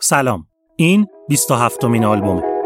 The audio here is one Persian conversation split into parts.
سلام. این 27 مین آلبومه.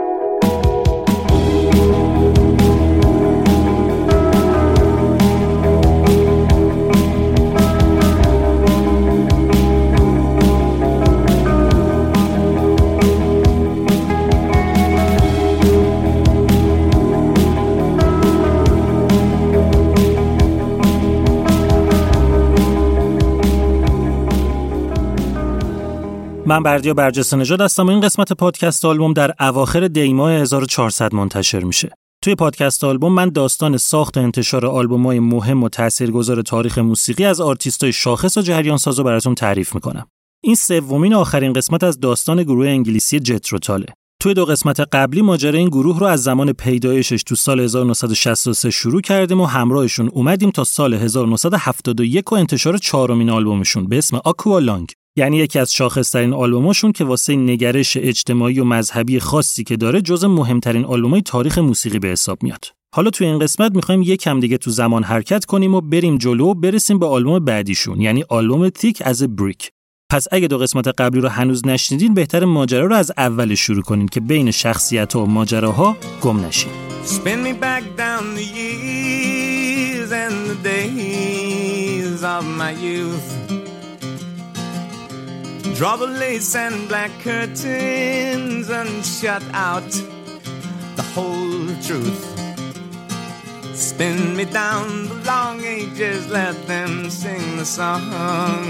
من بردیا برجسته نژاد هستم و این قسمت پادکست آلبوم در اواخر دیماه 1400 منتشر میشه. توی پادکست آلبوم من داستان ساخت و انتشار آلبوم‌های مهم و تاثیرگذار تاریخ موسیقی از آرتیستای شاخص و جریان ساز رو براتون تعریف می‌کنم. این سومین آخرین قسمت از داستان گروه انگلیسی جتروتاله. توی دو قسمت قبلی ماجرای این گروه رو از زمان پیدایشش تو سال 1963 شروع کردیم و همراهشون اومدیم تا سال 1971 و انتشار چهارمین آلبومشون به اسم Aqualung یعنی یکی از شاخصترین آلبوماشون که واسه نگرش اجتماعی و مذهبی خاصی که داره جز مهمترین آلبومای تاریخ موسیقی به حساب میاد. حالا توی این قسمت می‌خوایم یک کم دیگه تو زمان حرکت کنیم و بریم جلو و برسیم به آلبوم بعدیشون یعنی آلبوم تیک از بریک. پس اگه دو قسمت قبلی رو هنوز نشنیدین بهتر ماجرا رو از اول شروع کنین که بین شخصیت و ماجراها گم نشین. Spin. Draw the lace and black curtains and shut out the whole truth. Spin me down the long ages, let them sing the song.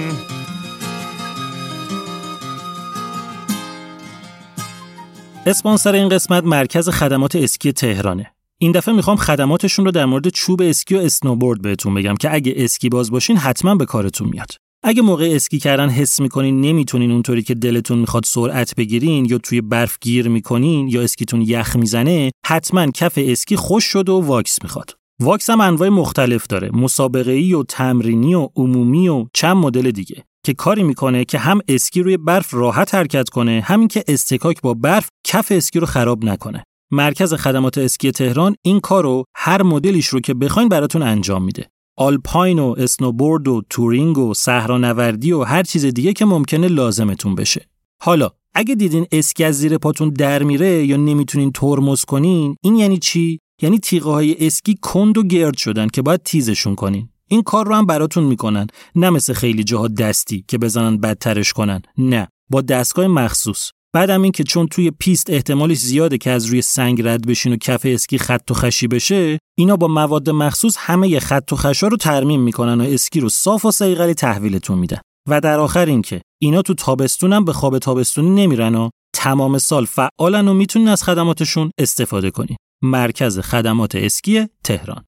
اسپانسر این قسمت مرکز خدمات اسکی تهرانه. این دفعه می‌خوام خدماتشون رو در مورد چوب اسکی و اسنوبورد بهتون بگم که اگه اسکی باز باشین حتما به کارتون میاد. اگه موقع اسکی کردن حس می‌کنین نمی‌تونین اونطوری که دلتون می‌خواد سرعت بگیرین یا توی برف گیر می‌کنین یا اسکیتون یخ می‌زنه حتما کف اسکی خوش شد و واکس می‌خواد. واکس هم انواع مختلف داره مسابقه ای و تمرینی و عمومی و چند مدل دیگه که کاری می‌کنه که هم اسکی روی برف راحت حرکت کنه همین که استکاک با برف کف اسکی رو خراب نکنه. مرکز خدمات اسکی تهران این کارو هر مدلیش رو که بخواین براتون انجام میده. آلپاین و اسنوبورد و تورینگ و صحرانوردی و هر چیز دیگه که ممکنه لازمتون بشه. حالا اگه دیدین اسکی از زیر پاتون در میره یا نمی‌تونین ترمز کنین این یعنی چی؟ یعنی تیغه های اسکی کند و گرد شدن که باید تیزشون کنین. این کار رو هم براتون می‌کنن نه مثل خیلی جاها دستی که بزنن بدترش کنن نه با دستگاه مخصوص بعدم این که چون توی پیست احتمالش زیاده که از روی سنگ رد بشین و کف اسکی خط و خشی بشه اینا با مواد مخصوص همه خط و خشا رو ترمیم می‌کنن و اسکی رو صاف و سیقلی تحویلتون میدن. و در آخر این که اینا تو تابستونم به خواب تابستونی نمیرن و تمام سال فعالن و می‌تونین از خدماتشون استفاده کنین. مرکز خدمات اسکی تهران.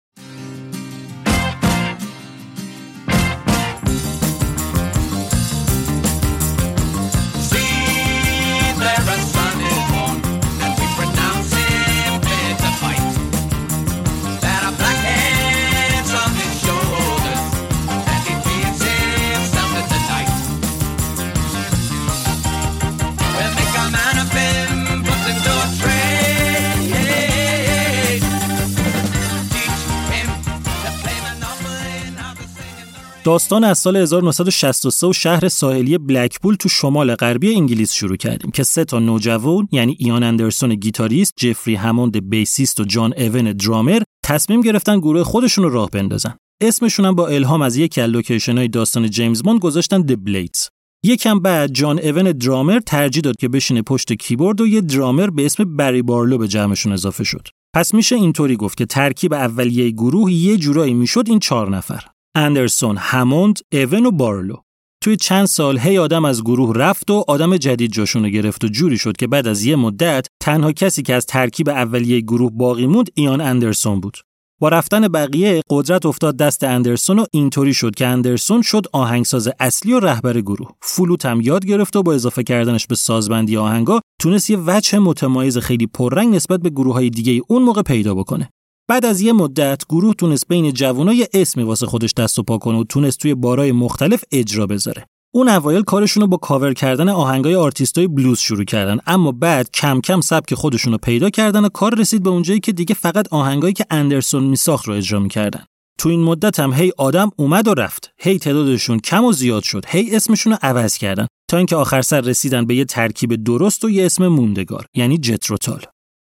داستان از سال 1963 و شهر ساحلی بلکپول تو شمال غربی انگلیس شروع کردیم که سه تا نوجوان یعنی ایان اندرسون گیتاریست، جفری هموند بیسیست و جان اون درامر تصمیم گرفتن گروه خودشون رو راه بندازن. اسمشون هم با الهام از یک از های داستان جیمز بوند گذاشتن د بلیدز. یکم بعد جان اون درامر ترجیح داد که بشینه پشت کیبورد و یه درامر به اسم بری بارلو به جمعشون اضافه شد. پس میشه اینطوری گفت که ترکیب اولیه گروه یه جورایی می‌شد این چهار نفر. اندرسون، هموند، اون و بارلو. توی چند سال هی آدم از گروه رفت و آدم جدید جاشونو گرفت و جوری شد که بعد از یه مدت تنها کسی که از ترکیب اولیه گروه باقی موند ایان اندرسون بود. با رفتن بقیه قدرت افتاد دست اندرسون و اینطوری شد که اندرسون شد آهنگساز اصلی و رهبر گروه. فلوت هم یاد گرفت و با اضافه کردنش به سازبندی آهنگا تونست یه وجه متمایز خیلی پررنگ نسبت به گروه های دیگه اون موقع پیدا بکنه. بعد از یه مدت گروه تونست بین جوانای اسمی واسه خودش دست و پا کنه و تونست توی بارای مختلف اجرا بذاره. اون اوایل کارشون رو با کاور کردن آهنگای آرتیستای بلوز شروع کردن اما بعد کم کم سبک خودشون رو پیدا کردن و کار رسید به اونجایی که دیگه فقط آهنگایی که اندرسون میساخت رو اجرا می‌کردن تو این مدت هم هی آدم اومد و رفت هی تعدادشون کم و زیاد شد هی اسمشون رو عوض کردن تا اینکه آخر سر رسیدن به یه ترکیب درست و یه اسم موندگار یعنی جتروتال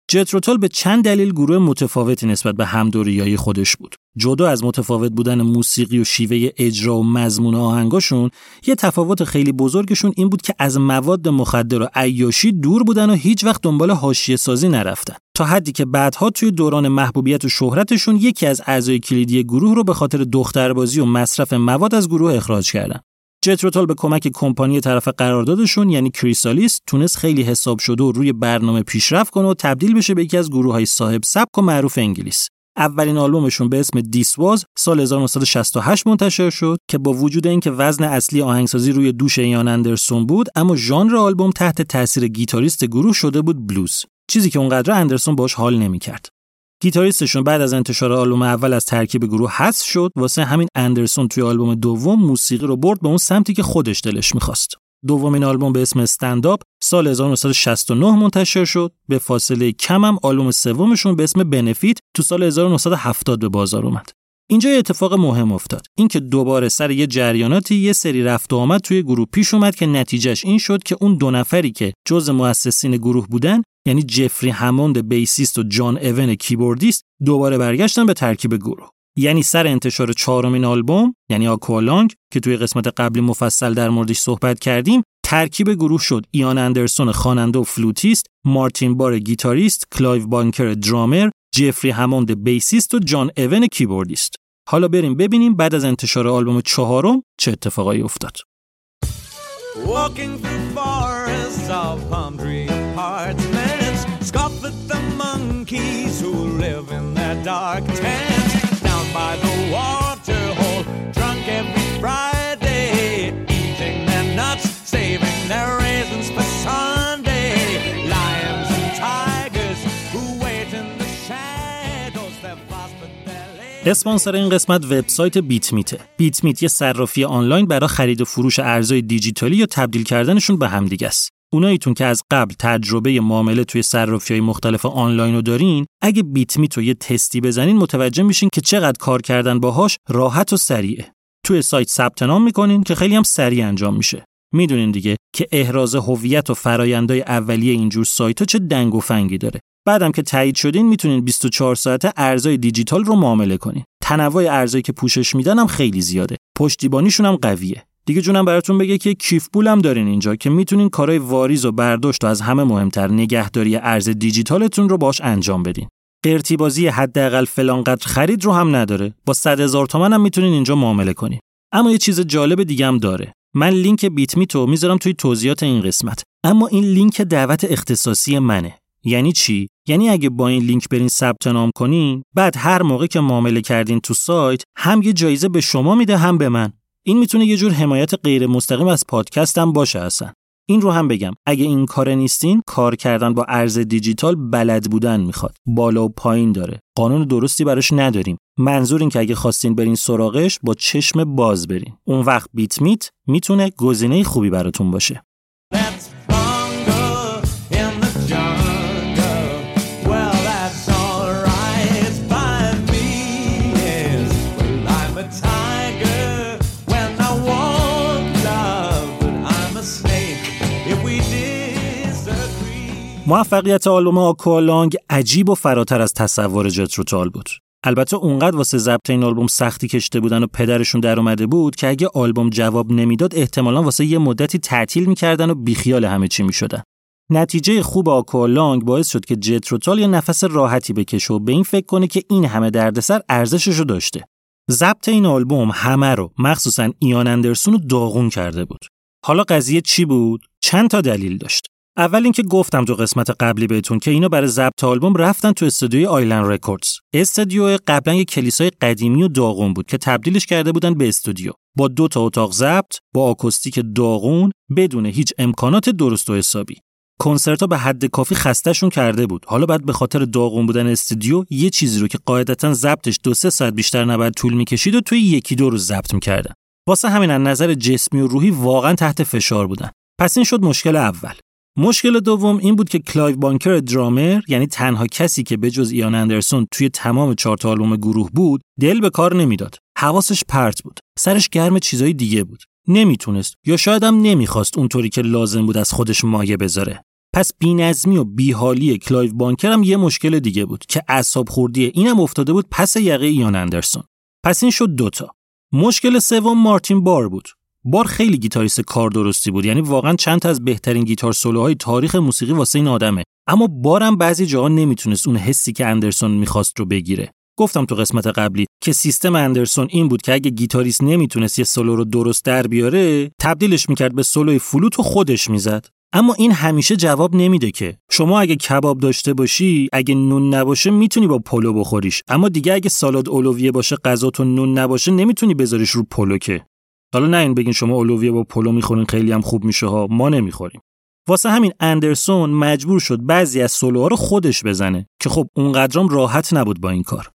جتروتال به چند دلیل گروه متفاوتی نسبت به همدوریای خودش بود. جدا از متفاوت بودن موسیقی و شیوه اجرا و مضمون آهنگاشون، یه تفاوت خیلی بزرگشون این بود که از مواد مخدر و عیاشی دور بودن و هیچ وقت دنبال حاشیه سازی نرفتن. تا حدی که بعدها توی دوران محبوبیت و شهرتشون یکی از اعضای کلیدی گروه رو به خاطر دختربازی و مصرف مواد از گروه اخراج کردن. جتروتال به کمک کمپانی طرف قراردادشون یعنی کریسالیس تونست خیلی حساب شده و روی برنامه پیشرفت کنه و تبدیل بشه به یکی از گروه های صاحب سبک و معروف انگلیس. اولین آلبومشون به اسم دیسواز سال 1968 منتشر شد که با وجود اینکه وزن اصلی آهنگسازی روی دوش ایان اندرسون بود اما ژانر آلبوم تحت تاثیر گیتاریست گروه شده بود بلوز چیزی که اونقدر اندرسون باش حال نمی‌کرد گیتاریستشون بعد از انتشار آلبوم اول از ترکیب گروه حذف شد واسه همین اندرسون توی آلبوم دوم موسیقی رو برد به اون سمتی که خودش دلش می‌خواست. دومین آلبوم به اسم استنداپ سال 1969 منتشر شد. به فاصله کم هم آلبوم سومشون به اسم بنفیت تو سال 1970 به بازار اومد. اینجا یه اتفاق مهم افتاد. اینکه دوباره سر یه جریاناتی یه سری رفت و آمد توی گروه پیش اومد که نتیجهش این شد که اون دو نفری که جز مؤسسین گروه بودن یعنی جفری هموند بیسیست و جان اون کیبوردیست دوباره برگشتن به ترکیب گروه. یعنی سر انتشار چهارمین آلبوم یعنی آکوالانگ که توی قسمت قبلی مفصل در موردش صحبت کردیم ترکیب گروه شد ایان اندرسون خواننده و فلوتیست مارتین بار گیتاریست کلایو بانکر درامر جفری هموند بیسیست و جان اون کیبوردیست. حالا بریم ببینیم بعد از انتشار آلبوم چهارم چه اتفاقایی افتاد. Monkeys who live in that dark tent down by the water hole, drunk every Friday, eating their nuts, saving their raisins for Sunday. Lions and tigers who wait in the shadows, they're fast but اسپانسر این قسمت وبسایت بیت میته. بیت میت یه صرافی آنلاین برای خرید و فروش ارزهای دیجیتالی یا تبدیل کردنشون به همدیگه است. اوناییتون که از قبل تجربه معامله توی صرافی های مختلف آنلاین رو دارین اگه بیت میت رو تستی بزنین متوجه میشین که چقدر کار کردن باهاش راحت و سریعه. توی سایت ثبت نام می‌کنین که خیلی هم سریع انجام میشه. می‌دونین دیگه که احراز هویت و فرایندهای اولیه اینجور سایت ها چه دنگ و فنگی داره. بعدم که تایید شدین می‌تونین 24 ساعته ارزای دیجیتال رو معامله کنین. تنوع ارزایی که پوشش میدن هم خیلی زیاده. پشتیبانیشون هم قویه. دیگه جونم براتون بگه که کیف هم دارین اینجا که می‌تونین کارهای واریز و برداشت و از همه مهمتر نگهداری ارز دیجیتالتون رو باش انجام بدین. قرتی بازی حداقل فلان قدر خرید رو هم نداره. با 100 هزار تومن هم می‌تونین اینجا معامله کنین. اما یه چیز جالب دیگه هم داره. من لینک بیت میتو می‌ذارم توی توضیحات این قسمت. اما این لینک دعوت اختصاصی منه. یعنی چی؟ یعنی اگه با این لینک برین ثبت نام کنین بعد هر موقع که معامله کردین تو سایت هم یه جایزه به شما میده هم به من این می‌تونه یه جور حمایت غیر مستقیم از پادکست هم باشه اصلا. این رو هم بگم. اگه این کار نیستین کار کردن با ارز دیجیتال بلد بودن می‌خواد. بالا و پایین داره. قانون درستی براش نداریم. منظور این که اگه خواستین برین سراغش با چشم باز برین. اون وقت بیت میت می‌تونه گزینه خوبی براتون باشه. موفقیت آلبوم آکوالانگ عجیب و فراتر از تصور جتروتال بود. البته اونقدر واسه ضبط این آلبوم سختی کشته بودن و پدرشون در اومده بود که اگه آلبوم جواب نمی‌داد احتمالا واسه یه مدتی تعطیل می‌کردن و بیخیال همه چی می‌شدن. نتیجه خوب آکوالانگ باعث شد که جتروتال یه نفس راحتی بکشه و به این فکر کنه که این همه دردسر ارزشش رو داشته. ضبط این آلبوم همه رو مخصوصا ایان اندرسون رو داغون کرده بود. حالا قضیه چی بود؟ چند تا دلیل داشت. اول اینکه گفتم تو قسمت قبلی بهتون که اینا برای ضبط آلبوم رفتن تو استودیوی آیلند رکوردز. استودیو قبلا یه کلیسای قدیمی و داغون بود که تبدیلش کرده بودن به استودیو. با دو تا اتاق ضبط، با آکوستیک داغون، بدون هیچ امکانات درست و حسابی. کنسرت به حد کافی خستهشون کرده بود. حالا بعد به خاطر داغون بودن استودیو یه چیزی رو که قاعدتا ضبطش دو سه ساعت بیشتر نباید طول می‌کشید و توی یکی دو روز ضبط می‌کردن. واسه همین از نظر جسمی و روحی واقعا تحت فشار بودن. پس این شد مشکل اول. مشکل دوم این بود که کلایو بانکر درامر یعنی تنها کسی که به جز ایان اندرسون توی تمام چهار آلبوم گروه بود دل به کار نمی‌داد. حواسش پرت بود. سرش گرم چیزای دیگه بود. نمی‌تونست یا شاید هم نمی‌خواست اونطوری که لازم بود از خودش مایه بذاره. پس بینظمی و بیحالی کلایو بانکر هم یه مشکل دیگه بود که اعصاب خوردی اینم افتاده بود پس یقه ایان اندرسون. پس این شد دوتا مشکل سوم مارتین بار بود. بار خیلی گیتاریست کار درستی بود. یعنی واقعا چند تا از بهترین guitar solo های تاریخ موسیقی واسه این آدمه. اما بارم بعضی جاها نمی‌تونست اون حسی که اندرسون می‌خواست رو بگیره. گفتم تو قسمت قبلی که سیستم اندرسون این بود که اگه گیتاریست نمی‌تونست یه سولو رو درست در بیاره تبدیلش می‌کرد به سولوی فلوت و خودش می‌زد. اما این همیشه جواب نمیده که. شما اگه کباب داشته باشی اگه نون نباشه می‌تونی با پلو بخوریش. اما دیگه اگه سالاد اولویه باشه غذات و نون نباشه نمی‌تونی بذاریش رو پلو که. حالا نیاین بگین شما اولویه با پلو می‌خورین خیلی هم خوب میشه ها. ما نمی‌خوریم. واسه همین اندرسون مجبور شد بعضی از سولوها رو خودش بزنه که خب اونقدرام راحت نبود با این کار.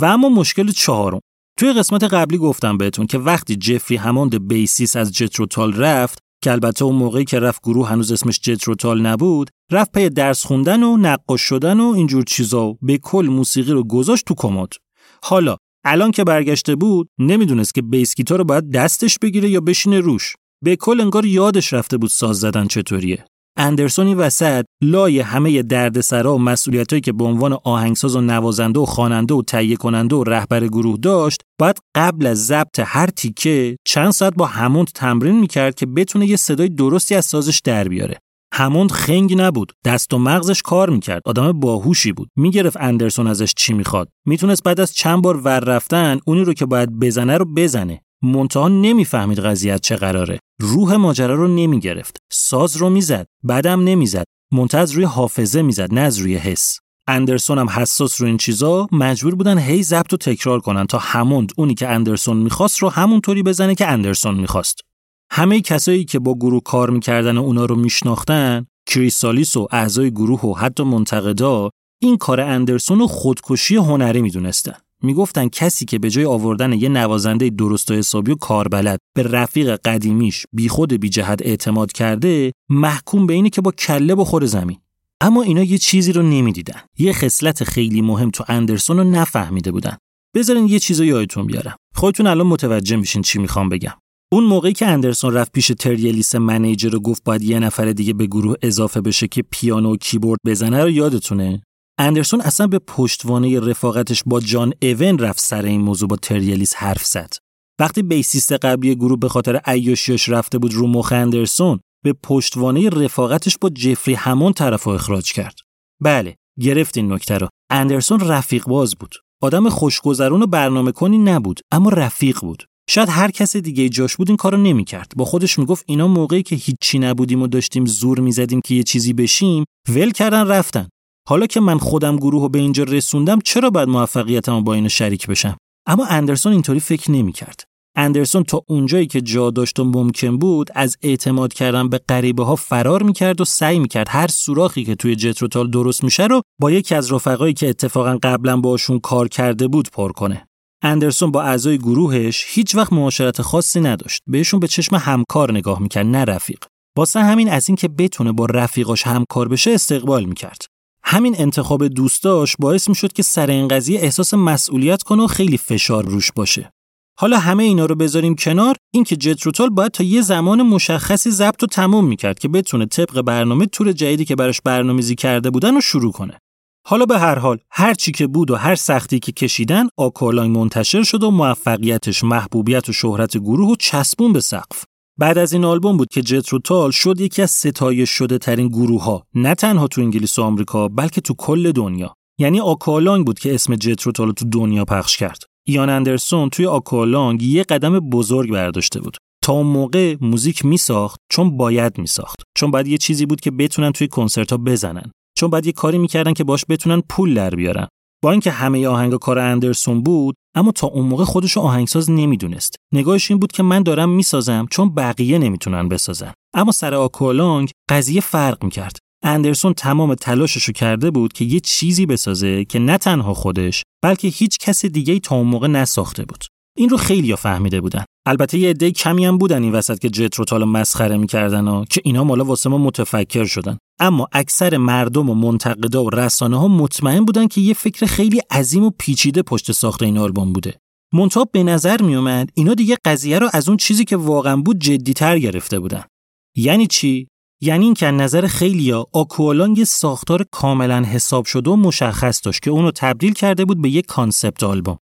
و اما مشکل چهارم. توی قسمت قبلی گفتم بهتون که وقتی جفری هماند bassist از جتروتال رفت که البته اون موقعی که رفت گروه هنوز اسمش جتروتال نبود رفت پی درس خوندن و نقاش شدن و اینجور چیزا و به کل موسیقی رو گذاشت تو کمد. حالا الان که برگشته بود نمی‌دونست که بیس گیتار رو باید دستش بگیره یا بشینه روش. به کل انگار یادش رفته بود ساز زدن چطوریه. اندرسون این وسط لای همه دردسرا و مسئولیتایی که به عنوان آهنگساز و نوازنده و خواننده و تهیه کننده و رهبر گروه داشت باید قبل از ضبط هر تیکه چند ساعت با هموند تمرین می‌کرد که بتونه یه صدای درستی از سازش در بیاره. هموند خنگ نبود. دست و مغزش کار می‌کرد. آدم باهوشی بود. می‌گرفت اندرسون ازش چی می‌خواد. می‌تونست بعد از چند بار ور رفتن اونی رو که باید بزنه رو بزنه. منتها نمی‌فهمید قضیت چه قراره. روح ماجرا رو نمی‌گرفت. ساز رو می‌زد. بعدم نمی‌زد. منتها روی حافظه می‌زد نه از روی حس. اندرسون هم حساس رو این چیزا مجبور بودن هی ضبط و تکرار کنن تا هموند اونی که اندرسون می‌خواست رو همونطوری بزنه که اندرسون می‌خواست. همه کسایی که با گروه کار می‌کردن و اونا رو میشناختن کریسالیس و اعضای گروه و حتی منتقدا این کار اندرسون رو خودکشی هنری می‌دونستن. می‌گفتن کسی که به جای آوردن یه نوازنده درست و حسابی و کاربلد به رفیق قدیمیش بیخود بی جهت اعتماد کرده محکوم به اینه که با کله بخوره زمین. اما اینا یه چیزی رو نمی‌دیدن. یه خصلت خیلی مهم تو اندرسون رو نفهمیده بودن. بذارین یه چیزی یادتون بیارم. خودتون الان متوجه میشین چی می‌خوام بگم. اون موقعی که اندرسون رفت پیش تری الیس manager و گفت باید یه نفر دیگه به گروه اضافه بشه که پیانو و کیبورد بزنه رو یادتونه. اندرسون اصلا به پشتوانه رفاقتش با جان ایون رفت سر این موضوع با تری الیس حرف زد. وقتی bassist قبلی گروه به خاطر عیاشیاش رفته بود رو مخ اندرسون به پشتوانه رفاقتش با جفری هموند طرف اخراج کرد. بله گرفتین نکته رو. اندرسون رفیق باز بود. آدم خوشگذرون و برنامه کنی نبود اما رفیق بود. شاید هر کس دیگه جاش بود این کارو نمی‌کرد. با خودش می‌گفت اینا موقعی که هیچی نبودیم و داشتیم زور می‌زدیم که یه چیزی بشیم ول کردن رفتن. حالا که من خودم گروه رو به اینجا رسوندم چرا باید موفقیتمو با اینو شریک بشم؟ اما اندرسون اینطوری فکر نمی‌کرد. اندرسون تا اونجایی که جا داشت و ممکن بود از اعتماد کردن به غریبه ها فرار می‌کرد و سعی می‌کرد هر سوراخی که توی جتروتال درست میشه رو با یکی از رفقایی که اتفاقا قبلا باشون کار کرده بود پر کنه. اندرسون با اعضای گروهش هیچ وقت معاشرت خاصی نداشت. بهشون به چشم همکار نگاه می‌کرد نه رفیق. واسه همین از اینکه بتونه با رفیقاش همکار بشه استقبال می‌کرد. همین انتخاب دوستاش باعث می‌شد که سر این قضیه احساس مسئولیت کنه و خیلی فشار روش باشه. حالا همه اینا رو بذاریم کنار اینکه جتروتال باید تا یه زمان مشخصی ضبط و تموم می‌کرد که بتونه طبق برنامه تور جدیدی که براش برنامه‌ریزی کرده بودن رو شروع کنه. حالا به هر حال هر چی که بود و هر سختی که کشیدن آکوالانگ منتشر شد و موفقیتش محبوبیت و شهرت گروه رو چسبوند به سقف. بعد از این آلبوم بود که جتروتال شد یکی از ستایش شده ترین گروه ها نه تنها تو انگلیس و آمریکا بلکه تو کل دنیا. یعنی آکوالانگ بود که اسم جتروتال تو دنیا پخش کرد. ایان اندرسون توی آکوالانگ یه قدم بزرگ برداشته بود. تا اون موقع موزیک میساخت چون باید میساخت. چون باید یه چیزی بود که بتونن توی کنسرت ها بزنن. چون بعد یه کاری می‌کردن که باش بتونن پول در بیارن. با اینکه همه آهنگا کار اندرسون بود اما تا اون موقع خودش آهنگساز نمی‌دونست. نگاهش این بود که من دارم می‌سازم چون بقیه نمی‌تونن بسازن. اما سر آکوالانگ قضیه فرق می‌کرد. اندرسون تمام تلاششو کرده بود که یه چیزی بسازه که نه تنها خودش بلکه هیچ کس دیگه تا اون موقع نساخته بود. این رو خیلی فهمیده بودن. البته یه عده کمی هم بودن این وسط که جتروتال مسخره می‌کردن و که اینا مالا واسه ما متفکر شدن. اما اکثر مردم و منتقدا و رسانه ها مطمئن بودن که یه فکر خیلی عظیم و پیچیده پشت ساخت این آلبوم بوده. منتها به نظر میومد اینا دیگه قضیه رو از اون چیزی که واقعا بود جدیتر گرفته بودن. یعنی چی؟ یعنی اینکه از نظر خیلیا آکوالانگ یه ساختار کاملا حساب شده و مشخص داشت که اونو تبدیل کرده بود به یک concept album.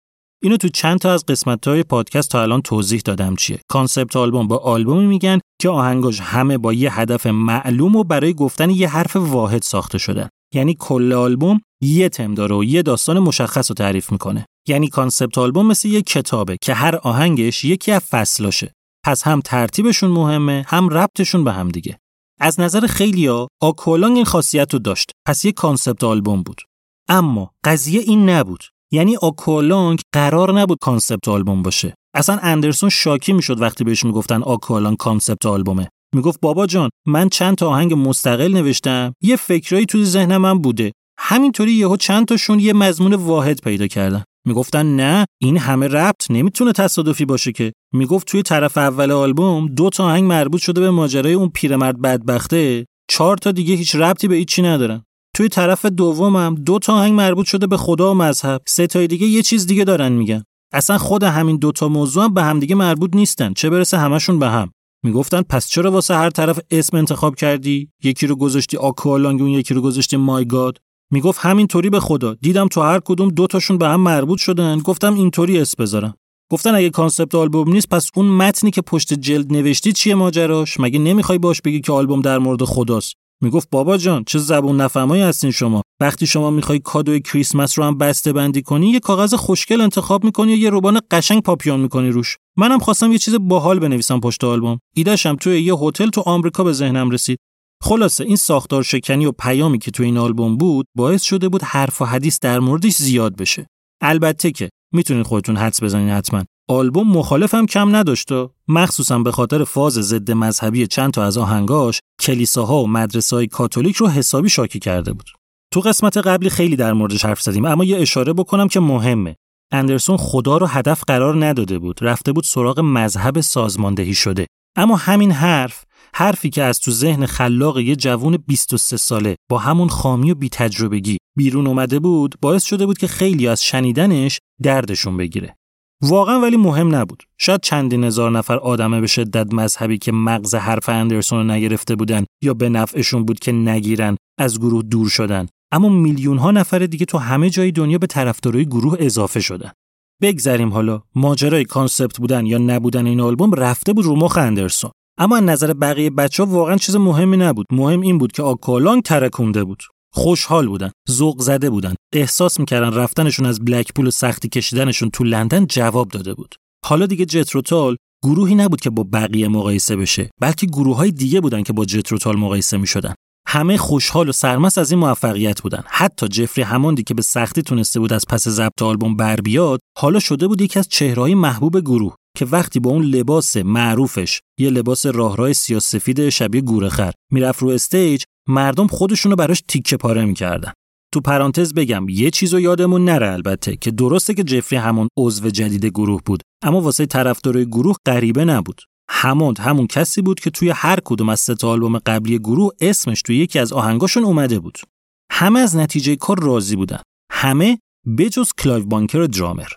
اینو تو چند تا از قسمت های پادکست تا الان توضیح دادم چیه. concept album به آلبومی میگن که آهنگاش همه با یه هدف معلوم و برای گفتن یه حرف واحد ساخته شده. یعنی کل آلبوم یه تم داره و یه داستان مشخص رو تعریف می‌کنه. یعنی concept album مثل یه کتابه که هر آهنگش یکی از فصلاشه. پس هم ترتیبشون مهمه هم ربطشون به هم دیگه. از نظر خیلیا آکولانگ این خاصیت رو داشت. پس یه concept album بود. اما قضیه این نبود. یعنی آکولانگ قرار نبود concept album باشه. اصلا اندرسون شاکی می‌شد وقتی بهش می‌گفتن آکولانگ concept album ه. می‌گفت بابا جان من چند تا آهنگ مستقل نوشتم یه فکرایی توی ذهن من بوده. همینطوری یهو چند تاشون یه مضمون واحد پیدا کردن. می‌گفتن نه این همه ربط نمی‌تونه تصادفی باشه که. می‌گفت توی طرف اول آلبوم دو تا آهنگ مربوط شده به ماجرای اون پیرمرد بدبخته چهار تا دیگه هیچ ربطی به هیچی ندارن. توی طرف دومم دو تا آهنگ مربوط شده به خدا و مذهب. سه تای دیگه یه چیز دیگه دارن میگن. اصلا خود همین دوتا موضوع هم به هم دیگه مربوط نیستن. چه برسه همشون به هم. می‌گفتن پس چرا واسه هر طرف اسم انتخاب کردی؟ یکی رو گذاشتی آکوالانگ اون یکی رو گذاشتی My God. می‌گفت همینطوری به خدا. دیدم تو هر کدوم دو تاشون به هم مربوط شدن. گفتم اینطوری اسم بذارم. گفتن اگه concept album نیست پس اون متنی که پشت جلد نوشتی چیه ماجراش؟ مگه نمی‌خوای باش بگی که آلبوم در مورد خداست؟ می‌گفت بابا جان چه زبون نفهمایی هستین شما؟ وقتی شما می‌خوای کادوی کریسمس رو هم بسته بندی کنی یه کاغذ خوشگل انتخاب می‌کنی و یه روبان قشنگ پاپیون می‌کنی روش. منم خواستم یه چیز باحال بنویسم پشت آلبوم. ایدهشم توی یه هتل تو آمریکا به ذهنم رسید. خلاصه این ساختار شکنی و پیامی که تو این آلبوم بود باعث شده بود حرف و حدیث در موردش زیاد بشه. البته که می‌تونید خودتون حدس بزنین حتما. آلبوم مخالفم کم نداشت و مخصوصا به خاطر فاز ضد مذهبی چند تا از آهنگاش کلیساها و مدرسه های کاتولیک رو حسابی شاکی کرده بود. تو قسمت قبلی خیلی در موردش حرف زدیم اما یه اشاره بکنم که مهمه. اندرسون خدا رو هدف قرار نداده بود رفته بود سراغ مذهب سازماندهی شده. اما همین حرف حرفی که از تو ذهن خلاق یه جوون 23 ساله با همون خامی و بیتجربگی بیرون اومده بود باعث شده بود که خیلی از شنیدنش دردشون بگیره. واقعا ولی مهم نبود. شاید چندین هزار نفر آدمه به شدت مذهبی که مغز حرف اندرسون رو نگرفته بودن یا به نفعشون بود که نگیرن از گروه دور شدن. اما میلیون ها نفر دیگه تو همه جای دنیا به طرفدارای گروه اضافه شدن. بگذریم حالا. ماجرای concept بودن یا نبودن این آلبوم رفته بود رو مخ اندرسون. اما از نظر بقیه بچه ها واقعا چیز مهمی نبود. مهم این بود که آکولانگ ترکونده بود. خوشحال بودن ذوق زده بودن. احساس می‌کردن رفتنشون از بلکپول و سختی کشیدنشون تو لندن جواب داده بود. حالا دیگه جتروتال گروهی نبود که با بقیه مقایسه بشه بلکه گروه های دیگه بودن که با جتروتال مقایسه می‌شدن. همه خوشحال و سرمست از این موفقیت بودن. حتی جفری هماندی که به سختی تونسته بود از پس ضبط آلبوم بر بیاد حالا شده بود یکی از چهرهای محبوب گروه که وقتی با اون لباس معروفش یه لباس راه‌راه سیاه‌سفید شبیه گورخر می‌رفت رو stage مردم خودشونو براش تیکه پاره می‌کردن. تو پرانتز بگم یه چیزو یادمون نره البته که درسته که جفری هموند عضو جدید گروه بود اما واسه طرفدارای گروه غریبه نبود. هموند همون کسی بود که توی هر کدوم از سه آلبوم قبلی گروه اسمش توی یکی از آهنگاشون اومده بود. همه از نتیجه کار راضی بودن. همه بجز کلایو بانکر درامر.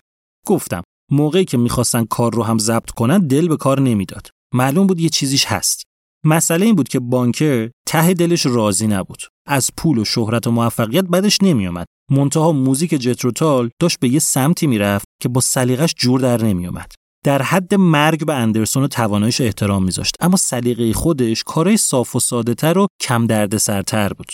گفتم موقعی که می‌خواستن کار رو هم ضبط کنن دل به کار نمی‌داد. معلوم بود یه چیزیش هست. مسئله این بود که بانکر ته دلش راضی نبود. از پول و شهرت و موفقیت بدش نمیومد منتها موزیک جتروتال داشت به یه سمتی می‌رفت که با سلیقش جور در نمیومد در حد مرگ به اندرسون و توانایش احترام میذاشت. اما سلیقه خودش کارهای صاف و ساده تر و کم درد سرتر بود.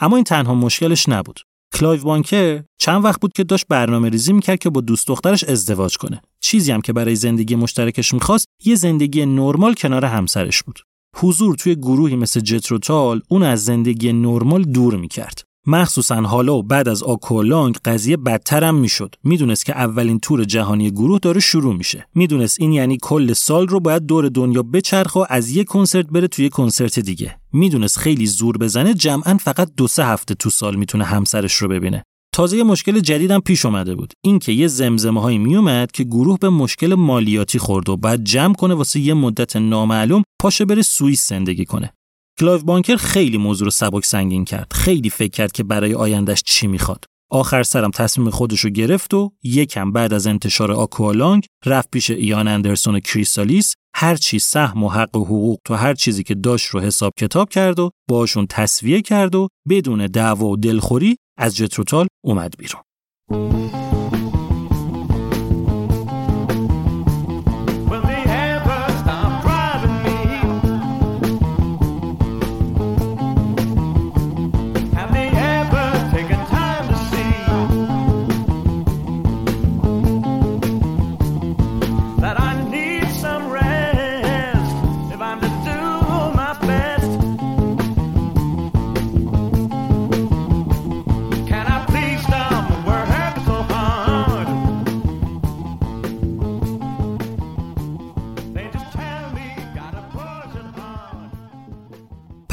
اما این تنها مشکلش نبود. کلایو بانکر چند وقت بود که داشت برنامه ریزی می‌کرد که با دوست دخترش ازدواج کنه. چیزی هم که برای زندگی مشترکش می‌خواست یه زندگی نرمال کنار همسرش بود. حضور توی گروهی مثل جتروتال اون از زندگی نرمال دور می‌کرد. مخصوصا حالا و بعد از آکولانگ قضیه بدترم می‌شد. می‌دونست که اولین تور جهانی گروه داره شروع میشه. می‌دونست این یعنی کل سال رو باید دور دنیا بچرخه و از یک کنسرت بره توی کنسرت دیگه. می‌دونست خیلی زور بزنه جمعا فقط دو سه هفته تو سال می‌تونه همسرش رو ببینه. تازه یه مشکل جدیدم پیش اومده بود. اینکه یه زمزمه هایی میومد که گروه به مشکل مالیاتی خورد و بعد جمع کنه واسه یه مدت نامعلوم پاشه بره سوئیس زندگی کنه. کلایو بانکر خیلی موضوع رو سبک سنگین کرد. خیلی فکر کرد که برای آیندهش چی می‌خواد. آخر سرم تصمیم خودش رو گرفت و یکم بعد از انتشار آکوالانگ رفت پیش ایان اندرسون و کریسالیس هر چی سهم و حق و حقوق تو هر چیزی که داشت رو حساب کتاب کرد و باشون تسویه کرد و بدون دعوا و دلخوری از جتروتال اومد بیرون.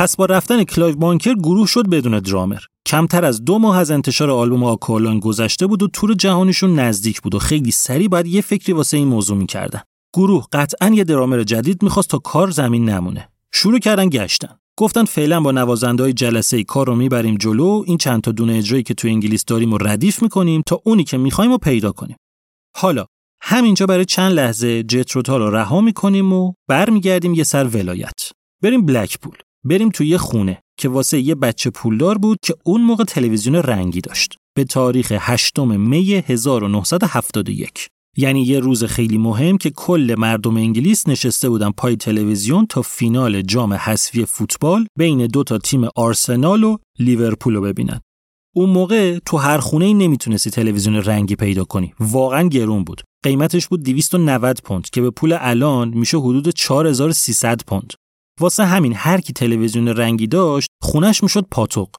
پس با رفتن کلایو بانکر گروه شد بدون درامر. کمتر از دو ماه از انتشار آلبوم آکوالانگ گذشته بود و تور جهانیشون نزدیک بود و خیلی سریع باید یه فکری واسه این موضوع می‌کردن. گروه قطعا یه درامر جدید می‌خواست تا کار زمین نمونه. شروع کردن گشتن. گفتن فعلا با نوازنده های جلسه ای کار رو می‌بریم جلو این چند تا دونه اجرایی که تو انگلیس داریم و ردیف می‌کنیم تا اونی که می‌خوایم و پیدا کنیم. حالا همینجا برای چند لحظه جتروتال رو رها می‌کنیم و برمیگردیم یه سر ولایت. بریم بلکپول بریم توی یه خونه که واسه یه بچه پولدار بود که اون موقع تلویزیون رنگی داشت به تاریخ 8 می 1971 یعنی یه روز خیلی مهم که کل مردم انگلیس نشسته بودن پای تلویزیون تا فینال جام حذفی فوتبال بین دو تا تیم آرسنال و لیورپول رو ببینن. اون موقع تو هر خونه ای نمی‌تونستی تلویزیون رنگی پیدا کنی. واقعا گرون بود. قیمتش بود 290 پوند که به پول الان میشه حدود 4300 پوند. واسه همین هر کی تلویزیون رنگی داشت خونش می‌شد پاتوق.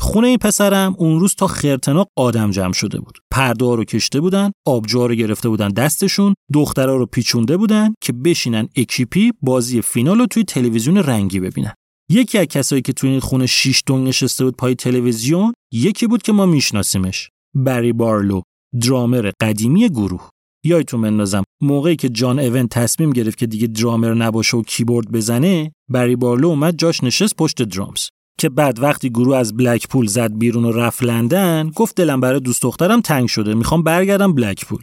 خونه این پسرم اون روز تا خرتناق آدم جمع شده بود. پرده رو کشیده بودن آبجوها رو گرفته بودن دستشون دخترها رو پیچونده بودن که بشینن اکیپی بازی فینال رو توی تلویزیون رنگی ببینن. یکی از کسایی که توی این خونه شیش دنگ نشسته بود پای تلویزیون یکی بود که ما میشناسیمش. بری بارلو درامر قدیمی گروه. یادتون بندازم موقعی که جان اون تصمیم گرفت که دیگه درامر نباشه و کیبورد بزنه بری بارلو اومد جاش نشست پشت drums. که بعد وقتی گروه از بلکپول زد بیرون و رفت لندن گفت دلم برای دوست دخترم تنگ شده می‌خوام برگردم بلکپول.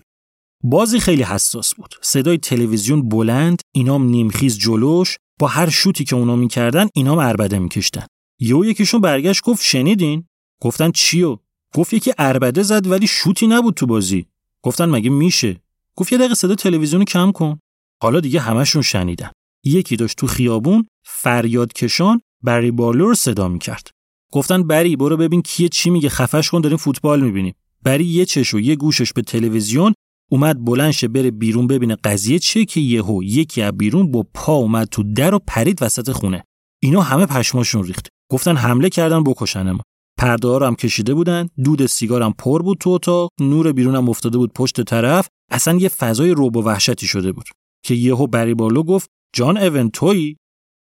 بازی خیلی حساس بود. صدای تلویزیون بلند اینام نیمخیز جلوش با هر شوتی که اونا می‌کردن اینام اربده میکشتن. یهو یکیشون برگشت گفت شنیدین؟ گفتن چیو؟ گفت یکی اربده زد ولی شوتی نبود تو بازی. گفتن مگه میشه؟ گفت یه دقیقه صدا تلویزیون کم کن. حالا دیگه همشون شنیدن. یکی داشت تو خیابون فریاد کشان بری بارلو رو صدا می‌کرد. گفتن بری برو ببین کیه چی میگه. خفش کن داریم فوتبال می‌بینیم. بری یه چش و یه گوشش به تلویزیون. اومد بلنشه بره بیرون ببینه قضیه چیه که یهو یکی از بیرون با پا اومد تو در و پرید وسط خونه. اینا همه پشماشون ریخت. گفتن حمله کردن بکشن ما. پرده هم کشیده بودن دود سیگارم پر بود تو اتاق نور بیرونم افتاده بود پشت طرف. اصلا یه فضای روب و وحشتی شده بود که یهو بری بالو گفت جان اون توی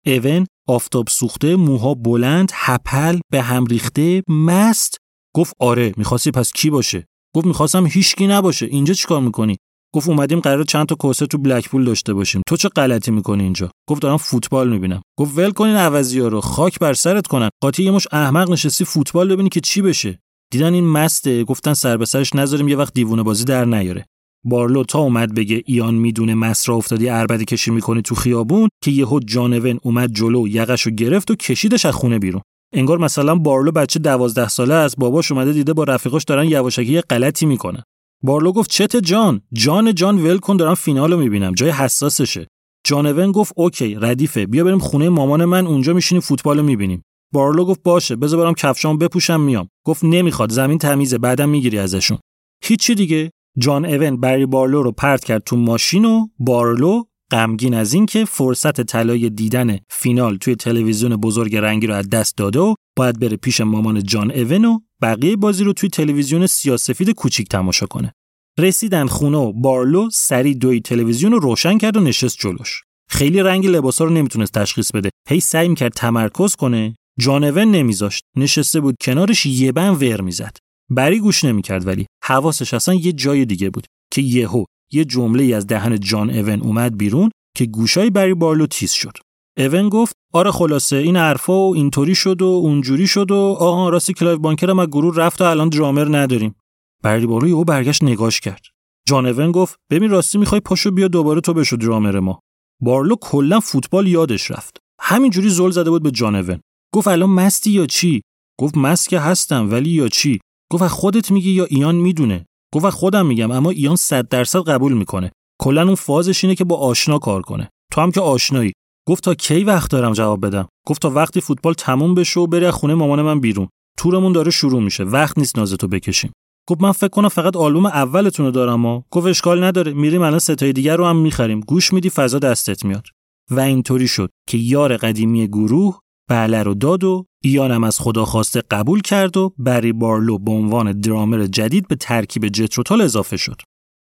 اون آفتاب سوخته موها بلند هپل به هم ریخته مست. گفت آره می‌خواستی پس کی باشه؟ گفت می‌خواستم هیچکی نباشه اینجا چیکار می‌کنی؟ گفت اومدیم قرار چند تا کوسه تو بلکپول داشته باشیم تو چه غلطی می‌کنی اینجا؟ گفت دارم فوتبال می‌بینم. گفت ول کنین عوضی ها رو خاک بر سرت کنن. قاطی یه مش احمق نشستی فوتبال ببینی که چی بشه. دیدن این مسته گفتن سر به سرش نذاریم یه وقت دیوونه بازی در نیاره. بارلو تا اومد بگه ایان می‌دونه مسرا افتادی اربده کشی می‌کنی تو خیابون که یهو جانون اومد جلو یقشو گرفت و کشیدش از خونه بیرون. انگار مثلا بارلو بچه دوازده ساله است باباش اومده دیده با رفیقاش دارن یواشکی غلطی می‌کنه. بارلو گفت چت جان؟ جان جان ول کن دارم فینالو می‌بینم. جای حساسشه. جانون گفت اوکی ردیفه. بیا بریم خونه مامان من اونجا میشینیم فوتبال می‌بینیم. بارلو گفت باشه بذار برم کفشام بپوشم میام. گفت نمی‌خواد زمین تمیزه بعدم می‌گیری ازشون. هیچی دیگه؟ جان اون بری بارلو رو پرت کرد تو ماشین و بارلو غمگین از اینکه فرصت طلای دیدن فینال توی تلویزیون بزرگ رنگی رو از دست داده و باید بره پیش مامان جان اون و بقیه بازی رو توی تلویزیون سیاسفید کوچیک تماشا کنه. رسیدن خونه و بارلو سری دوی تلویزیون رو روشن کرد و نشست جلوش. خیلی رنگ لباسا رو نمی‌تونست تشخیص بده. هی سعی می‌کرد تمرکز کنه. جانون نمیذاشت. نشسته بود کنارش یه بن ور می‌زد. بری گوش نمی‌کرد ولی حواسش اصلا یه جای دیگه بود که یهو یه جمله از دهن جان اون اومد بیرون که گوشای بری بارلو تیز شد. اون گفت آره خلاصه این حرفا و اینطوری شد و اونجوری شد و آها راستی کلایو بانکر هم گروه رفت و الان درامر نداریم. بری بارلو یهو برگشت نگاش کرد. جان اون گفت ببین راستی می‌خوای پاشو بیا دوباره تو بشو درامر ما. بارلو کلا فوتبال یادش رفت. همینجوری زل زده بود به جان اون. گفت الان مستی یا چی؟ گفت مست که هستم ولی یا چی؟ گفت خودت میگی یا ایان می‌دونه؟ گفت خودم میگم اما ایان 100 درصد قبول می‌کنه. کلا اون فازش اینه که با آشنا کار کنه. تو هم که آشنایی. گفت تا کی وقت دارم جواب بدم؟ گفت تا وقتی فوتبال تموم بشه و از خونه مامان من بیرون. تورمون داره شروع میشه. وقت نیست نازتو بکشیم. گفت من فکر کنم فقط آلبوم اولتون رو دارم و گفت اشکال نداره. میریم الان ستای دیگر رو هم می‌خریم. گوش میدی فضا دستت میاد. و اینطوری شد که یار قدیمی گروه بله رو داد و ایانم از خدا خواسته قبول کرد و بری بارلو به عنوان درامر جدید به ترکیب جتروتال اضافه شد.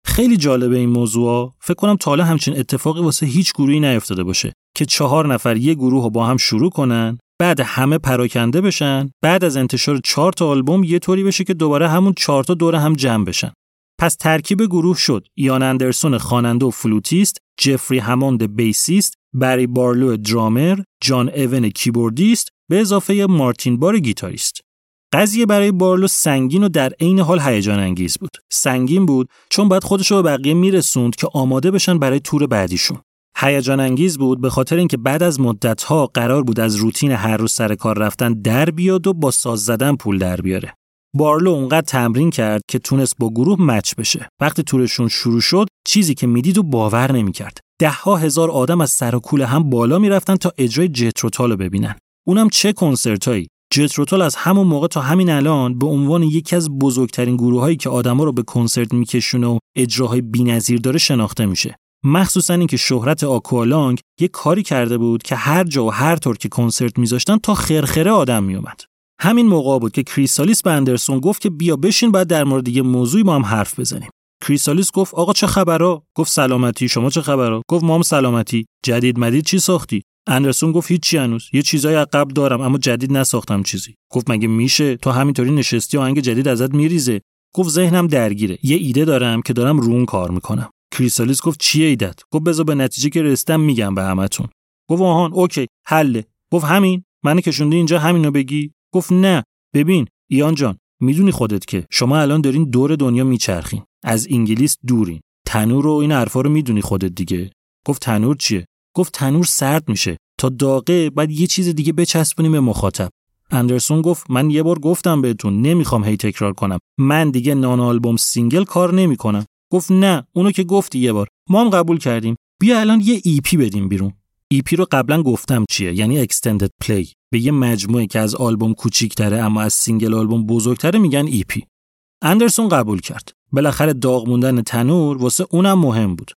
خیلی جالبه این موضوع. فکر کنم تا حالا همچین اتفاقی واسه هیچ گروهی نیفتاده باشه که چهار نفر یه گروه رو با هم شروع کنن بعد همه پراکنده بشن بعد از انتشار چهار تا آلبوم یه طوری بشه که دوباره همون چهار تا دور هم جمع بشن. پس ترکیب گروه شد. ایان اندرسون خواننده و فلوتیست جفری هموند bassist بری بارلو درامر جان اون keyboardist به اضافه مارتین بار گیتاریست. قضیه برای بارلو سنگین و در عین حال هیجان انگیز بود. سنگین بود چون باید خودش رو به بقیه میرسوند که آماده بشن برای تور بعدیشون. هیجان انگیز بود به خاطر اینکه بعد از ها قرار بود از روتین هر روز سر کار رفتن در بیاد و با ساز زدن پول در بیاره. بارلو اونقدر تمرین کرد که تونست با گروه مچ بشه. وقتی تورشون شروع شد چیزی که می‌دید و باور نمی‌کرد. ده ها هزار آدم از سر و هم بالا می‌رفتن تا اجرای جتروتال رو ببینن. اونم چه کنسرتایی. جتروتال از همون موقع تا همین الان به عنوان یکی از بزرگترین گروه هایی که آدما رو به کنسرت میکشونه و اجراهای بی‌نظیر داره شناخته میشه. مخصوصا اینکه شهرت آکوالانگ یه کاری کرده بود که هر جا و هر طور که کنسرت میذاشتن تا خرخره آدم میومد همین موقع بود که کریسالیس به اندرسون گفت که بیا بشین بعد در مورد یه موضوعی با هم حرف بزنیم. کریسالیس گفت آقا چه خبرا؟ گفت سلامتی. شما چه خبرا؟ گفت مام سلامتی. جدید مدید چی ساختی؟ اندرسون گفت هیچی هنوز. یه چیزای قبل دارم اما جدید نساختم چیزی. گفت مگه میشه؟ تو همینطوری نشستی آهنگ جدید ازت میریزه. گفت ذهنم درگیره. یه ایده دارم که دارم رون کار می‌کنم. کریسالیس گفت چیه ایدت گفت بذار به نتیجه که رسیدم میگم به همتون. گفت آهان اوکی حله. گفت همین؟ من کشوندی اینجا همینو بگی؟ گفت نه ببین ایان جان می‌دونی خودت که شما الان دارین دور دنیا میچرخین. از انگلیس دورین. تنور و این حرفا رو می‌دونی خودت دیگه. گفت تنور چیه؟ گفت تنور سرد میشه. تا داغه بعد یه چیز دیگه بچسبونیم به مخاطب. اندرسون گفت من یه بار گفتم بهتون نمی‌خوام هی تکرار کنم. من دیگه non-album single کار نمی‌کنم. گفت نه اونو که گفتی یه بار. ما هم قبول کردیم. بیا الان یه EP بدیم بیرون. EP رو قبلا گفتم چیه یعنی extended play به یه مجموعه که از آلبوم کوچیک‌تره اما از single album بزرگتره میگن EP اندرسون قبول کرد بالاخره داغ موندن تنور واسه اونم مهم بود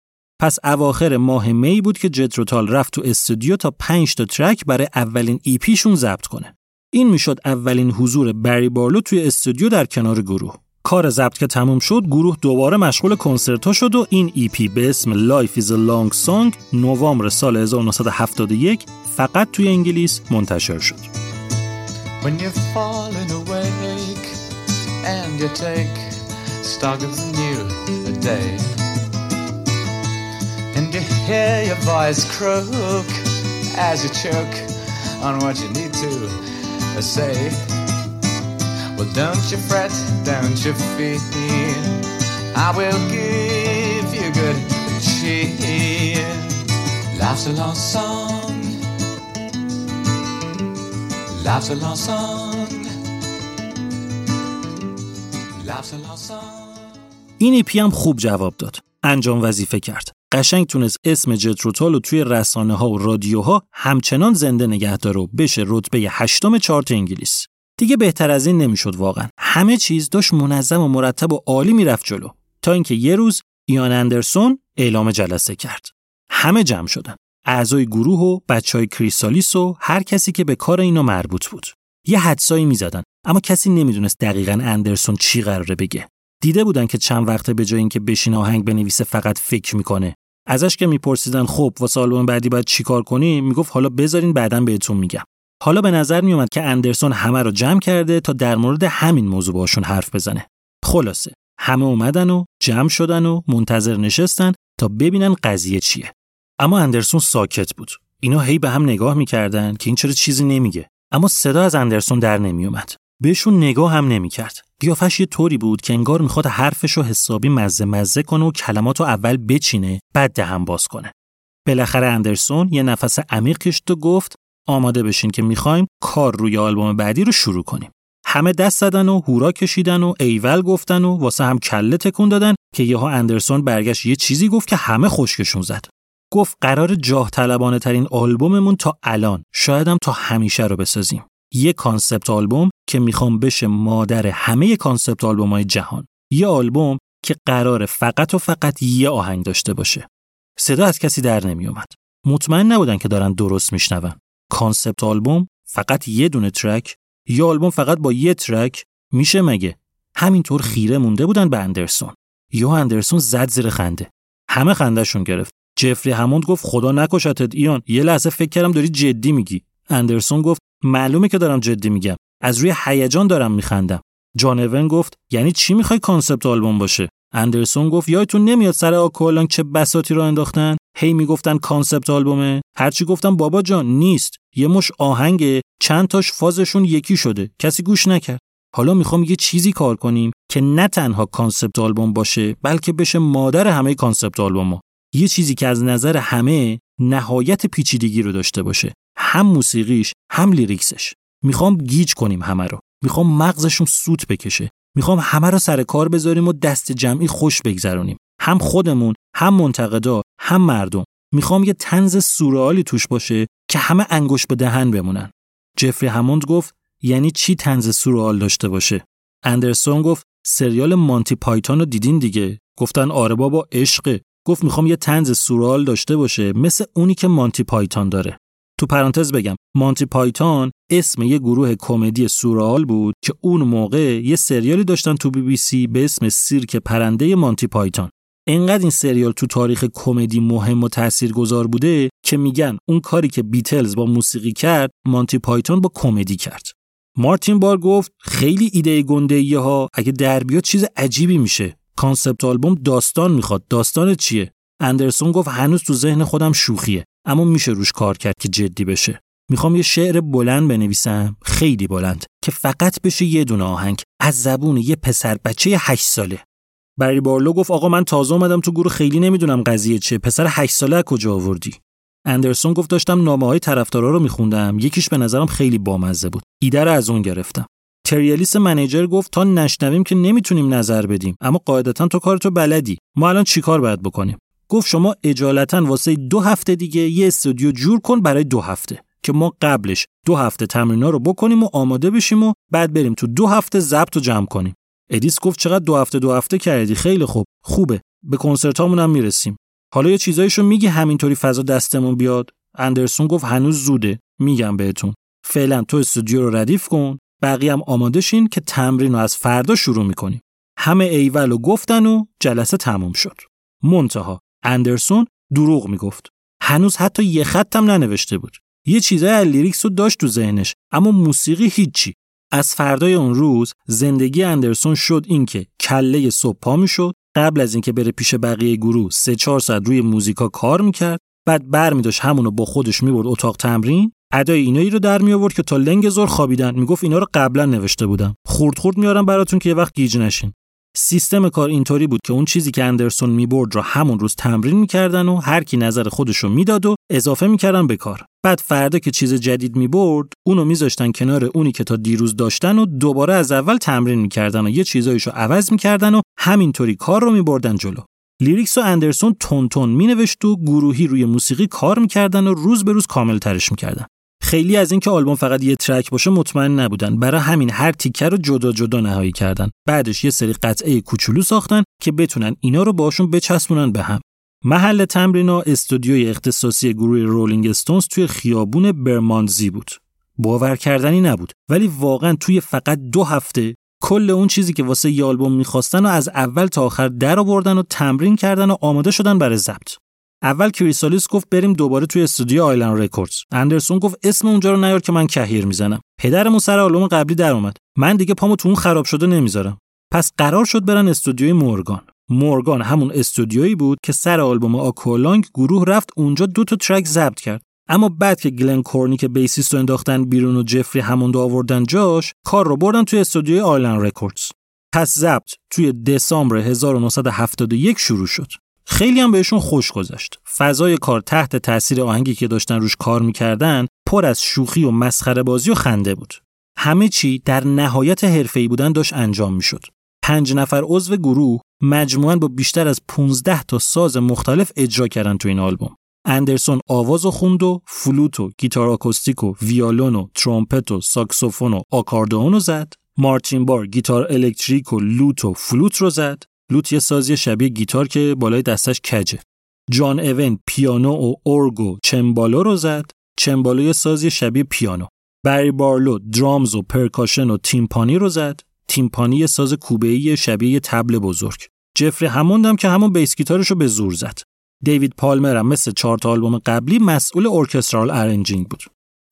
پس اواخر ماه می بود که جتروتال رفت تو استودیو تا 5 تا track برای اولین EP شون ضبط کنه. این می‌شد اولین حضور بری بارلو توی استودیو در کنار گروه. کار ضبط که تموم شد گروه دوباره مشغول کنسرت ها شد و این ای پی به اسم Life is a Long Song نوامبر سال 1971 فقط توی انگلیس منتشر شد. When and you take stock of the new day And you hear your voice croak as you choke on what you need to say. Well, don't you fret, don't you fear. I will give good cheer. Life's a long song. Life's a long song. Life's a long song. این ایپی هم خوب جواب داد. انجام وظیفه کرد. قشنگ تونست اسم جتروتال رو توی رسانه ها و رادیوها همچنان زنده نگه داره و بشه رتبه هشتم چارت انگلیس. دیگه بهتر از این نمی‌شد واقعا. همه چیز داشت منظم و مرتب و عالی می‌رفت جلو. تا اینکه یه روز ایان اندرسون اعلام جلسه کرد. همه جمع شدن. اعضای گروه و بچه های کریستالیس و هر کسی که به کار اینا مربوط بود. یه حدسایی می‌زدن اما کسی نمی‌دونست دقیقا اندرسون چی قراره بگه. دیده بودن که چند وقته به جای اینکه بشین آهنگ بنویسه فقط فکر می‌کنه. ازش که میپرسیدن خب واسه آلبوم بعدی باید چیکار کنیم می‌گفت حالا بذارین بعدا بهتون میگم. حالا به نظر میومد که اندرسون همه رو جمع کرده تا در مورد همین موضوع باشون حرف بزنه. خلاصه همه اومدن و جمع شدن و منتظر نشستن تا ببینن قضیه چیه. اما اندرسون ساکت بود. اینا هی به هم نگاه می‌کردن که این چرا چیزی نمیگه. اما صدا از اندرسون در نمیومد. بهشون نگاه هم نمی‌کرد. قیافش یه طوری بود که انگار می‌خواد حرفشو حسابی مزه مزه کنه و کلماتو اول بچینه بعد دهن باز کنه. بالاخره اندرسون یه نفس عمیق کشید و گفت آماده بشین که می‌خوایم کار روی آلبوم بعدی رو شروع کنیم. همه دست زدن و هورا کشیدن و ایول گفتن و واسه هم کله تکون دادن که یهو اندرسون برگشت یه چیزی گفت که همه خشکشون زد. گفت قرار جاه طلبانه ترین آلبوممون تا الان شاید هم تا همیشه رو بسازیم. یه concept album که می‌خوام بشه مادر همه concept album های جهان. یه آلبوم که قرار فقط و فقط یه آهنگ داشته باشه. صدا از کسی در نمیومد. مطمئن نبودن که دارن درست میشنون. concept album فقط یه دونه track؟ یه آلبوم فقط با یه track؟ میشه مگه؟ همینطور خیره مونده بودن به اندرسون. یهو اندرسون زد زیر خنده. همه خندهشون گرفت. جفری هموند گفت خدا نکشتت ایان یه لحظه فکر کردم داری جدی میگی. اندرسون گفت معلومه که دارم جدی میگم. از روی هیجان دارم میخندم. جان اون گفت یعنی چی می‌خوای concept album باشه؟ اندرسون گفت یادتون نمیاد سر آکوالانگ چه بساطی رو انداختن؟ هی می‌گفتن concept album ه. هرچی گفتم بابا جان نیست. یه مشت آهنگ چند تاش فازشون یکی شده. کسی گوش نکرد. حالا می‌خوام یه چیزی کار کنیم که نه تنها concept album باشه بلکه بشه مادر همه concept album یه چیزی که از نظر همه نهایت پیچیدگی رو داشته باشه. هم موسیقیش هم lyrics ش. می‌خوام گیج کنیم همه رو. می‌خوام مغزشون سوت بکشه. می‌خوام همه رو سر کار بذاریم و دست جمعی خوش بگذرونیم. هم خودمون هم منتقدا هم مردم. می‌خوام یه طنز سورئالی توش باشه که همه انگشت به دهن بمونن. جفری هموند گفت یعنی چی طنز سورئال داشته باشه؟ اندرسون گفت سریال مانتی پایتون رو دیدین دیگه؟ گفتن آره بابا عشقه. گفت می‌خوام یه طنز سورئال داشته باشه مثل اونی که مانتی پایتون داره. تو پرانتز بگم مانتی پایتون اسم یه گروه کمدی سورئال بود که اون موقع یه سریالی داشتن تو بی بی سی به اسم سیرک پرنده مانتی پایتون. انقدر این سریال تو تاریخ کمدی مهم و تاثیرگذار بوده که میگن اون کاری که بیتلز با موسیقی کرد مانتی پایتون با کمدی کرد. مارتین بار گفت خیلی ایده گنده ها اگه در بیاد چیز عجیبی میشه. concept album داستان می‌خواد. داستان چیه؟ اندرسون گفت هنوز تو ذهن خودم شوخیه. اما میشه روش کار کرد که جدی بشه. می‌خوام یه شعر بلند بنویسم. خیلی بلند. که فقط بشه یه دونه آهنگ. از زبون یه پسر بچه 8 ساله. بری بارلو گفت آقا من تازه اومدم تو گروه خیلی نمی‌دونم قضیه چیه. پسر 8 ساله کجا آوردی؟ اندرسون گفت داشتم نامه های طرفدارا رو میخوندم. یکیش به نظرم خیلی بامزه بود. ایده رو از اون گرفتم. تریالیس منیجر گفت تا نشنویم که نمی‌تونیم نظر بدیم. اما قاعدتا تو کارتو بلدی. ما الان چیکار باید بکنیم؟ گفت شما اجالتا واسه دو هفته دیگه یه استودیو جور کن برای دو هفته. که ما قبلش دو هفته تمرینا رو بکنیم و آماده بشیم و بعد بریم تو دو هفته ضبط و جمع کنیم. ادیس گفت چقدر دو هفته دو هفته کردی. خیلی خوب. خوبه. به کنسرتامون هم می‌رسیم. حالا یه چیزایشو میگی همینطوری فضا دستمون بیاد؟ اندرسون گفت هنوز زوده. میگم بهتون. فعلا تو استودیو رو ردیف کن. بقیه هم آماده شین که تمرین رو از فردا شروع می‌کنیم. همه ایول و گفتن و جلسه تموم شد. منتها اندرسون دروغ می‌گفت. هنوز حتی یه خطم ننوشته بود. یه چیزای از lyrics رو داشت تو ذهنش اما موسیقی هیچی. از فردای اون روز زندگی اندرسون شد اینکه کله صبح پا می‌شد قبل از اینکه بره پیش بقیه گروه سه چهار ساعت روی موزیکا کار می‌کرد بعد بر می داشت همونو با خودش می‌برد اتاق تمرین ادای اینایی رو در می آورد که تا لنگ ظهر خوابیدن. می‌گفت اینا رو قبلا نوشته بودم. خورد خورد میارم براتون که یه وقت گیج نشین. سیستم کار اینطوری بود که اون چیزی که اندرسون می‌برد رو همون روز تمرین می‌کردن و هر کی نظر خودش رو می‌داد و اضافه می‌کردن به کار. بعد فردا که چیز جدید می‌برد اونو میذاشتن کنار اونی که تا دیروز داشتن و دوباره از اول تمرین می‌کردن و یه چیزایشو عوض می‌کردن و همینطوری کار رو میبردن جلو. lyrics و اندرسون تند تند مینوشت و گروهی روی موسیقی کار می‌کردن و روز به روز کامل ترش می‌کردن. خیلی از اینکه آلبوم فقط یه ترک باشه مطمئن نبودن. برای همین هر تیکه رو جدا جدا نهایی کردن. بعدش یه سری قطعه کوچولو ساختن که بتونن اینا رو باشون بچسبونن به هم. محل تمرین و استودیوی اختصاصی گروه Rolling Stones توی خیابون Bermondsey بود. باور کردنی نبود. ولی واقعا توی فقط دو هفته کل اون چیزی که واسه یه آلبوم می‌خواستن و از اول تا آخر در آوردن و تمرین کردن و آماده شدن برای ضبط. اول Chrysalis گفت بریم دوباره توی استودیو Island Records. اندرسون گفت اسم اونجا رو نیار که من کهیر می‌زنم. پدرمون سر آلبوم قبلی در اومد. من دیگه پامو تو اون خراب شده نمی‌ذارم. پس قرار شد برن استودیوی Morgan. Morgan همون استودیویی بود که سر آلبوم Aqualung گروه رفت اونجا دو تا ترک ضبط کرد. اما بعد که گلن کورنیک bassist رو انداختن بیرون و جفری هموند آوردن جاش کار رو بردن توی استودیوی Island Records. پس ضبط توی دسامبر 1971 شروع شد. خیلی هم بهشون خوش گذشت. فضای کار تحت تاثیر آهنگی که داشتن روش کار می‌کردن پر از شوخی و مسخره بازی و خنده بود. همه چی در نهایت حرفه‌ای بودن داشت انجام می‌شد. پنج نفر عضو گروه مجموعاً با بیشتر از 15 تا ساز مختلف اجرا کردن تو این آلبوم. اندرسون آواز و خوند و فلوت و گیتار آکوستیک و ویالون و ترومپت و ساکسوفون و آکاردئون رو زد. مارتین بار گیتار الکتریک و لوت و فلوت رو زد. لوت یه سازی شبیه گیتار که بالای دستش کجه. جان اون پیانو و ارگ و چمبالو رو زد. چمبالو یه سازی شبیه پیانو. بری بارلو drums و percussion و تیمپانی رو زد. تیمپانی یه ساز کوبه‌ای شبیه یه تبل بزرگ. جفری هموندم که همون bass guitar ش رو به زور زد. دیوید پالمر هم مثل چهار تا آلبوم قبلی مسئول orchestral arranging بود.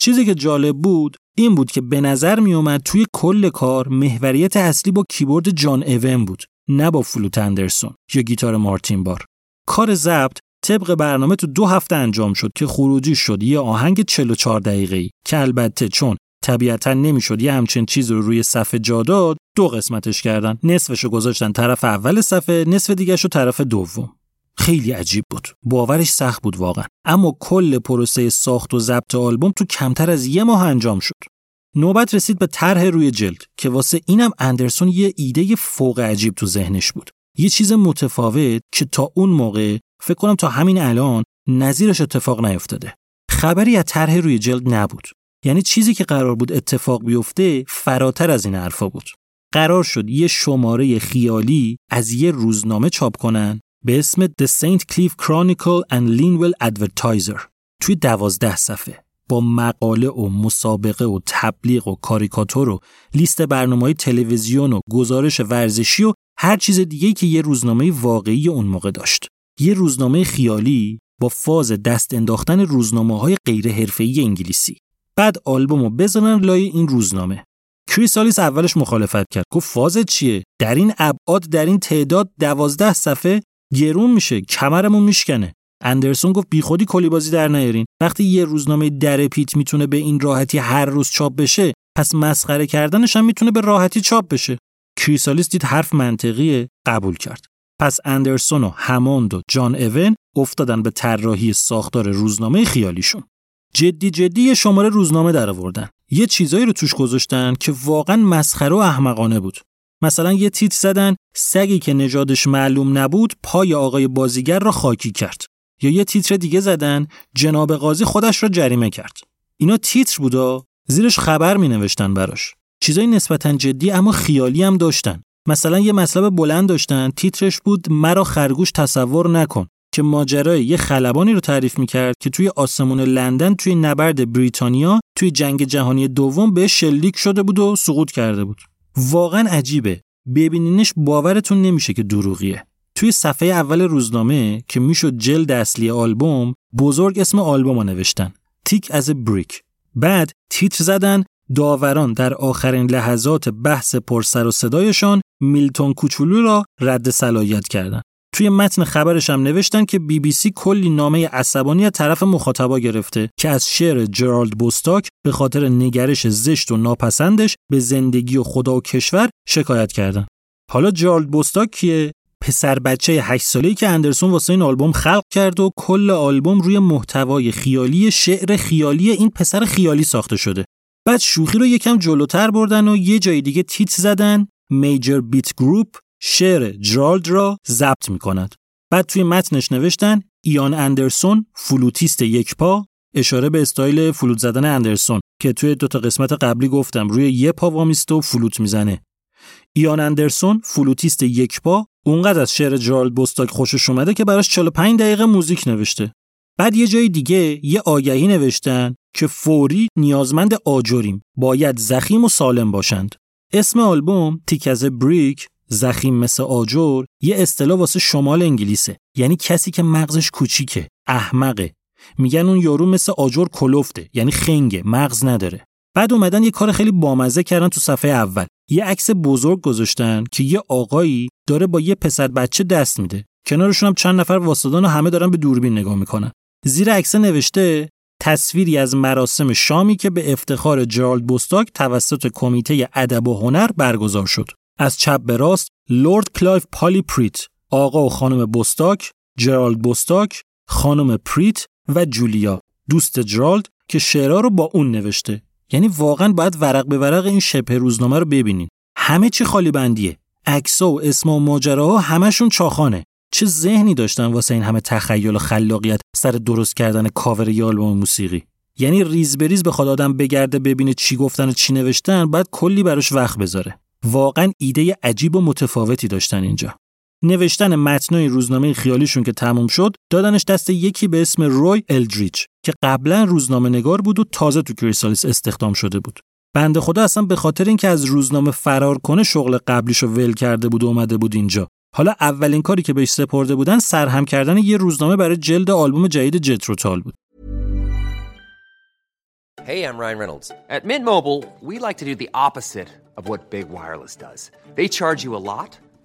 چیزی که جالب بود این بود که به نظر می اومد توی کل کار محوریت اصلی با کیبورد جان اون بود. نه با فلوت اندرسون یا گیتار مارتین بار. کار ضبط طبق برنامه تو دو هفته انجام شد که خروجی شد. یه آهنگ 44 دقیقه ای که البته چون طبیعتا نمی‌شد یه همچین چیز رو روی صفحه جا داد دو قسمتش کردن. نصفشو گذاشتن طرف اول صفحه نصف دیگهشو طرف دوم. خیلی عجیب بود. باورش سخت بود واقعا. اما کل پروسه ساخت و ضبط آلبوم تو کمتر از یه ماه انجام شد. نوبت رسید به طرح روی جلد که واسه اینم اندرسون یه ایده فوق عجیب تو ذهنش بود. یه چیز متفاوت که تا اون موقع فکر کنم تا همین الان نظیرش اتفاق نیفتاده. خبری از طرح روی جلد نبود. یعنی چیزی که قرار بود اتفاق بیفته فراتر از این حرفا بود. قرار شد یه شماره خیالی از یه روزنامه چاپ کنن به اسم The St. Cleve Chronicle and Linwell Advertiser توی دوازده صفحه. با مقاله و مسابقه و تبلیغ و کاریکاتور و لیست برنامه تلویزیون و گزارش ورزشی و هر چیز دیگه که یه روزنامه واقعی اون موقع داشت. یه روزنامه خیالی با فاز دست انداختن روزنامه های غیر حرفه‌ای انگلیسی. بعد آلبومو بزنن لای این روزنامه. کریسالیس اولش مخالفت کرد. گفت فاز چیه؟ در این ابعاد در این تعداد دوازده صفحه گرون میشه. کمرمون میشکنه. اندرسون گفت بیخودی کلی بازی در نیارین. وقتی یه روزنامه در پیت می‌تونه به این راحتی هر روز چاپ بشه پس مسخره کردنش هم می‌تونه به راحتی چاپ بشه. کریسالیس دید حرف منطقیه قبول کرد. پس اندرسون و هموند و جان اون افتادن به طراحی ساختار روزنامه خیالیشون. جدی جدی یه شماره روزنامه در آوردن یه چیزایی رو توش گذاشتن که واقعا مسخره و احمقانه بود. مثلا یه تیت زدن سگی که نژادش معلوم نبود پای آقای بازیگر را خاکی کرد. یا یه تیتر دیگه زدن جناب قاضی خودش را جریمه کرد. اینا تیتر بودا زیرش خبر می نوشتن براش. چیزای نسبتا جدی اما خیالی هم داشتن. مثلا یه مطلب بلند داشتن تیترش بود مرا خرگوش تصور نکن که ماجرای یه خلبانی رو تعریف می‌کرد که توی آسمون لندن توی نبرد بریتانیا توی جنگ جهانی دوم به شلیک شده بود و سقوط کرده بود. واقعا عجیبه. ببینینش باورتون نمیشه که دروغیه. توی صفحه اول روزنامه که می‌شد جلد اصلی آلبوم بزرگ اسم آلبوم رو نوشتن تیک از بریک بعد تیتر زدن داوران در آخرین لحظات بحث پرسر و صدایشان میلتون کوچولو را رد صلاحیت کردند. توی متن خبرش هم نوشتن که بی بی سی کلی نامه عصبانی از طرف مخاطبا گرفته که از شعر جرالد بوستاک به خاطر نگرش زشت و ناپسندش به زندگی و خدا و کشور شکایت کردن. حالا جارلد بوستاک کیه پسر بچه 8 ساله‌ای که اندرسون واسه این آلبوم خلق کرد و کل آلبوم روی محتوای خیالی شعر خیالی این پسر خیالی ساخته شده. بعد شوخی رو یکم جلوتر بردن و یه جای دیگه تیتر زدن major beat group شعر جرالد را ضبط می‌کند. بعد توی متنش نوشتن ایان اندرسون فلوتیست یک پا اشاره به استایل فلوت زدن اندرسون که توی دو تا قسمت قبلی گفتم روی یه پا وامیسته و فلوت می‌زنه. ایان اندرسون فلوتیست یک پا اونقدر از شعر جرالد بوستاک خوشش اومده که براش 45 دقیقه موزیک نوشته. بعد یه جای دیگه یه آگهی نوشتن که فوری نیازمند آجریم باید زخیم و سالم باشند. اسم آلبوم تیک از بریک زخیم مثل آجر یه اصطلاح واسه شمال انگلیسه. یعنی کسی که مغزش کوچیکه احمقه. میگن اون یارو مثل آجر کلفته یعنی خنگه مغز نداره. بعد اومدن یه کار خیلی بامزه کردن تو صفحه اول. یه عکس بزرگ گذاشتن که یه آقایی داره با یه پسر بچه دست میده. کنارشون هم چند نفر واسطان و همه دارن به دوربین نگاه می‌کنن. زیر عکس نوشته تصویری از مراسم شامی که به افتخار جرالد بوستاک توسط کمیته ادب و هنر برگزار شد. از چپ به راست لورد کلایف پالی پریت آقا و خانم بوستاک جرالد بوستاک خانم پریت و جولیا. دوست جرالد که شعرها رو با اون نوشته. یعنی واقعا باید ورق به ورق این شبه روزنامه رو ببینین. همه چی خالی بندیه عکسا و اسم و ماجراها همشون چاخانه. چه ذهنی داشتن واسه این همه تخیل و خلاقیت سر درست کردن کاور یا آلبوم موسیقی؟ یعنی ریز به ریز بخواد آدم بگرده ببینه چی گفتن و چی نوشتن بعد کلی براش وقت بذاره. واقعا ایده عجیب و متفاوتی داشتن اینجا. نوشتن متنای روزنامه خیالیشون که تموم شد دادنش دست یکی به اسم روی الدریچ. که قبلا روزنامه نگار بود و تازه تو Chrysalis استخدام شده بود بنده خدا اصلا به خاطر اینکه از روزنامه فرار کنه شغل قبلیشو ول کرده بود و اومده بود اینجا حالا اولین کاری که بهش سپرده بودن سرهم کردن یه روزنامه برای جلد آلبوم جدید جتروتال بود Hey, I'm Ryan Reynolds. At Mint Mobile, we like to do the opposite of what Big Wireless does. They charge you a lot,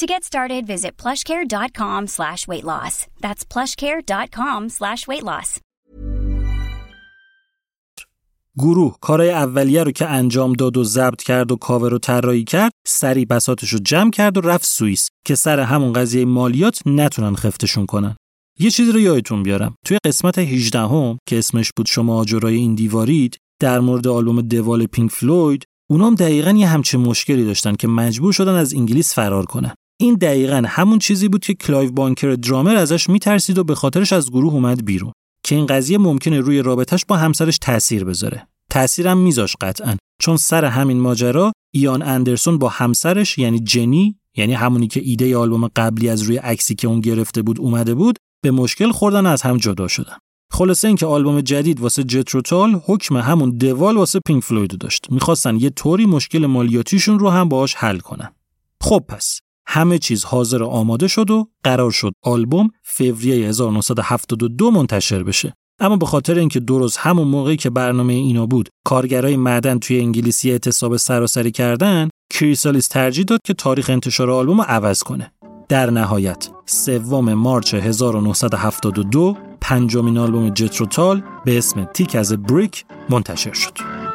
To get started, visit plushcare.com slash weight loss. That's plushcare.com slash weight loss. گروه کارای اولیه رو که انجام داد و ضبط کرد و کاور رو طراحی کرد سری بساتش رو جمع کرد و رفت سوئیس که سر همون قضیه مالیات نتونن خفتشون کنن یه چیزی رو یادتون بیارم توی قسمت 18 هم که اسمش بود شما آجرای این دیوارید در مورد آلبوم دوال پینک فلوید اونام دقیقا یه همچین مشکلی داشتن که مجبور شدن از انگلیس فرار کنن این دقیقا همون چیزی بود که کلایو بانکر درامر ازش میترسید و به خاطرش از گروه اومد بیرون که این قضیه ممکنه روی رابطش با همسرش تاثیر بذاره. تاثیرم میذاش قطعا چون سر همین ماجرا ایان اندرسون با همسرش یعنی جنی یعنی همونی که ایده آلبوم قبلی از روی عکسی که اون گرفته بود اومده بود به مشکل خوردن از هم جدا شدن. خلاصه اینکه آلبوم جدید واسه Jethro Tull حکم همون The Wall واسه Pink Floyd داشت. می‌خواستن یه طوری مشکل مالیاتیشون رو هم باهاش حل کنن. خب پس همه چیز حاضر و آماده شد و قرار شد آلبوم فوریه 1972 منتشر بشه اما به خاطر اینکه درست همون موقعی که برنامه اینا بود کارگرای معدن توی انگلیسی اعتصاب سراسری کردن کریسالیس ترجیح داد که تاریخ انتشار آلبوم رو عوض کنه در نهایت سوم مارچ 1972 پنجمین آلبوم جتروتال به اسم تیک از بریک منتشر شد.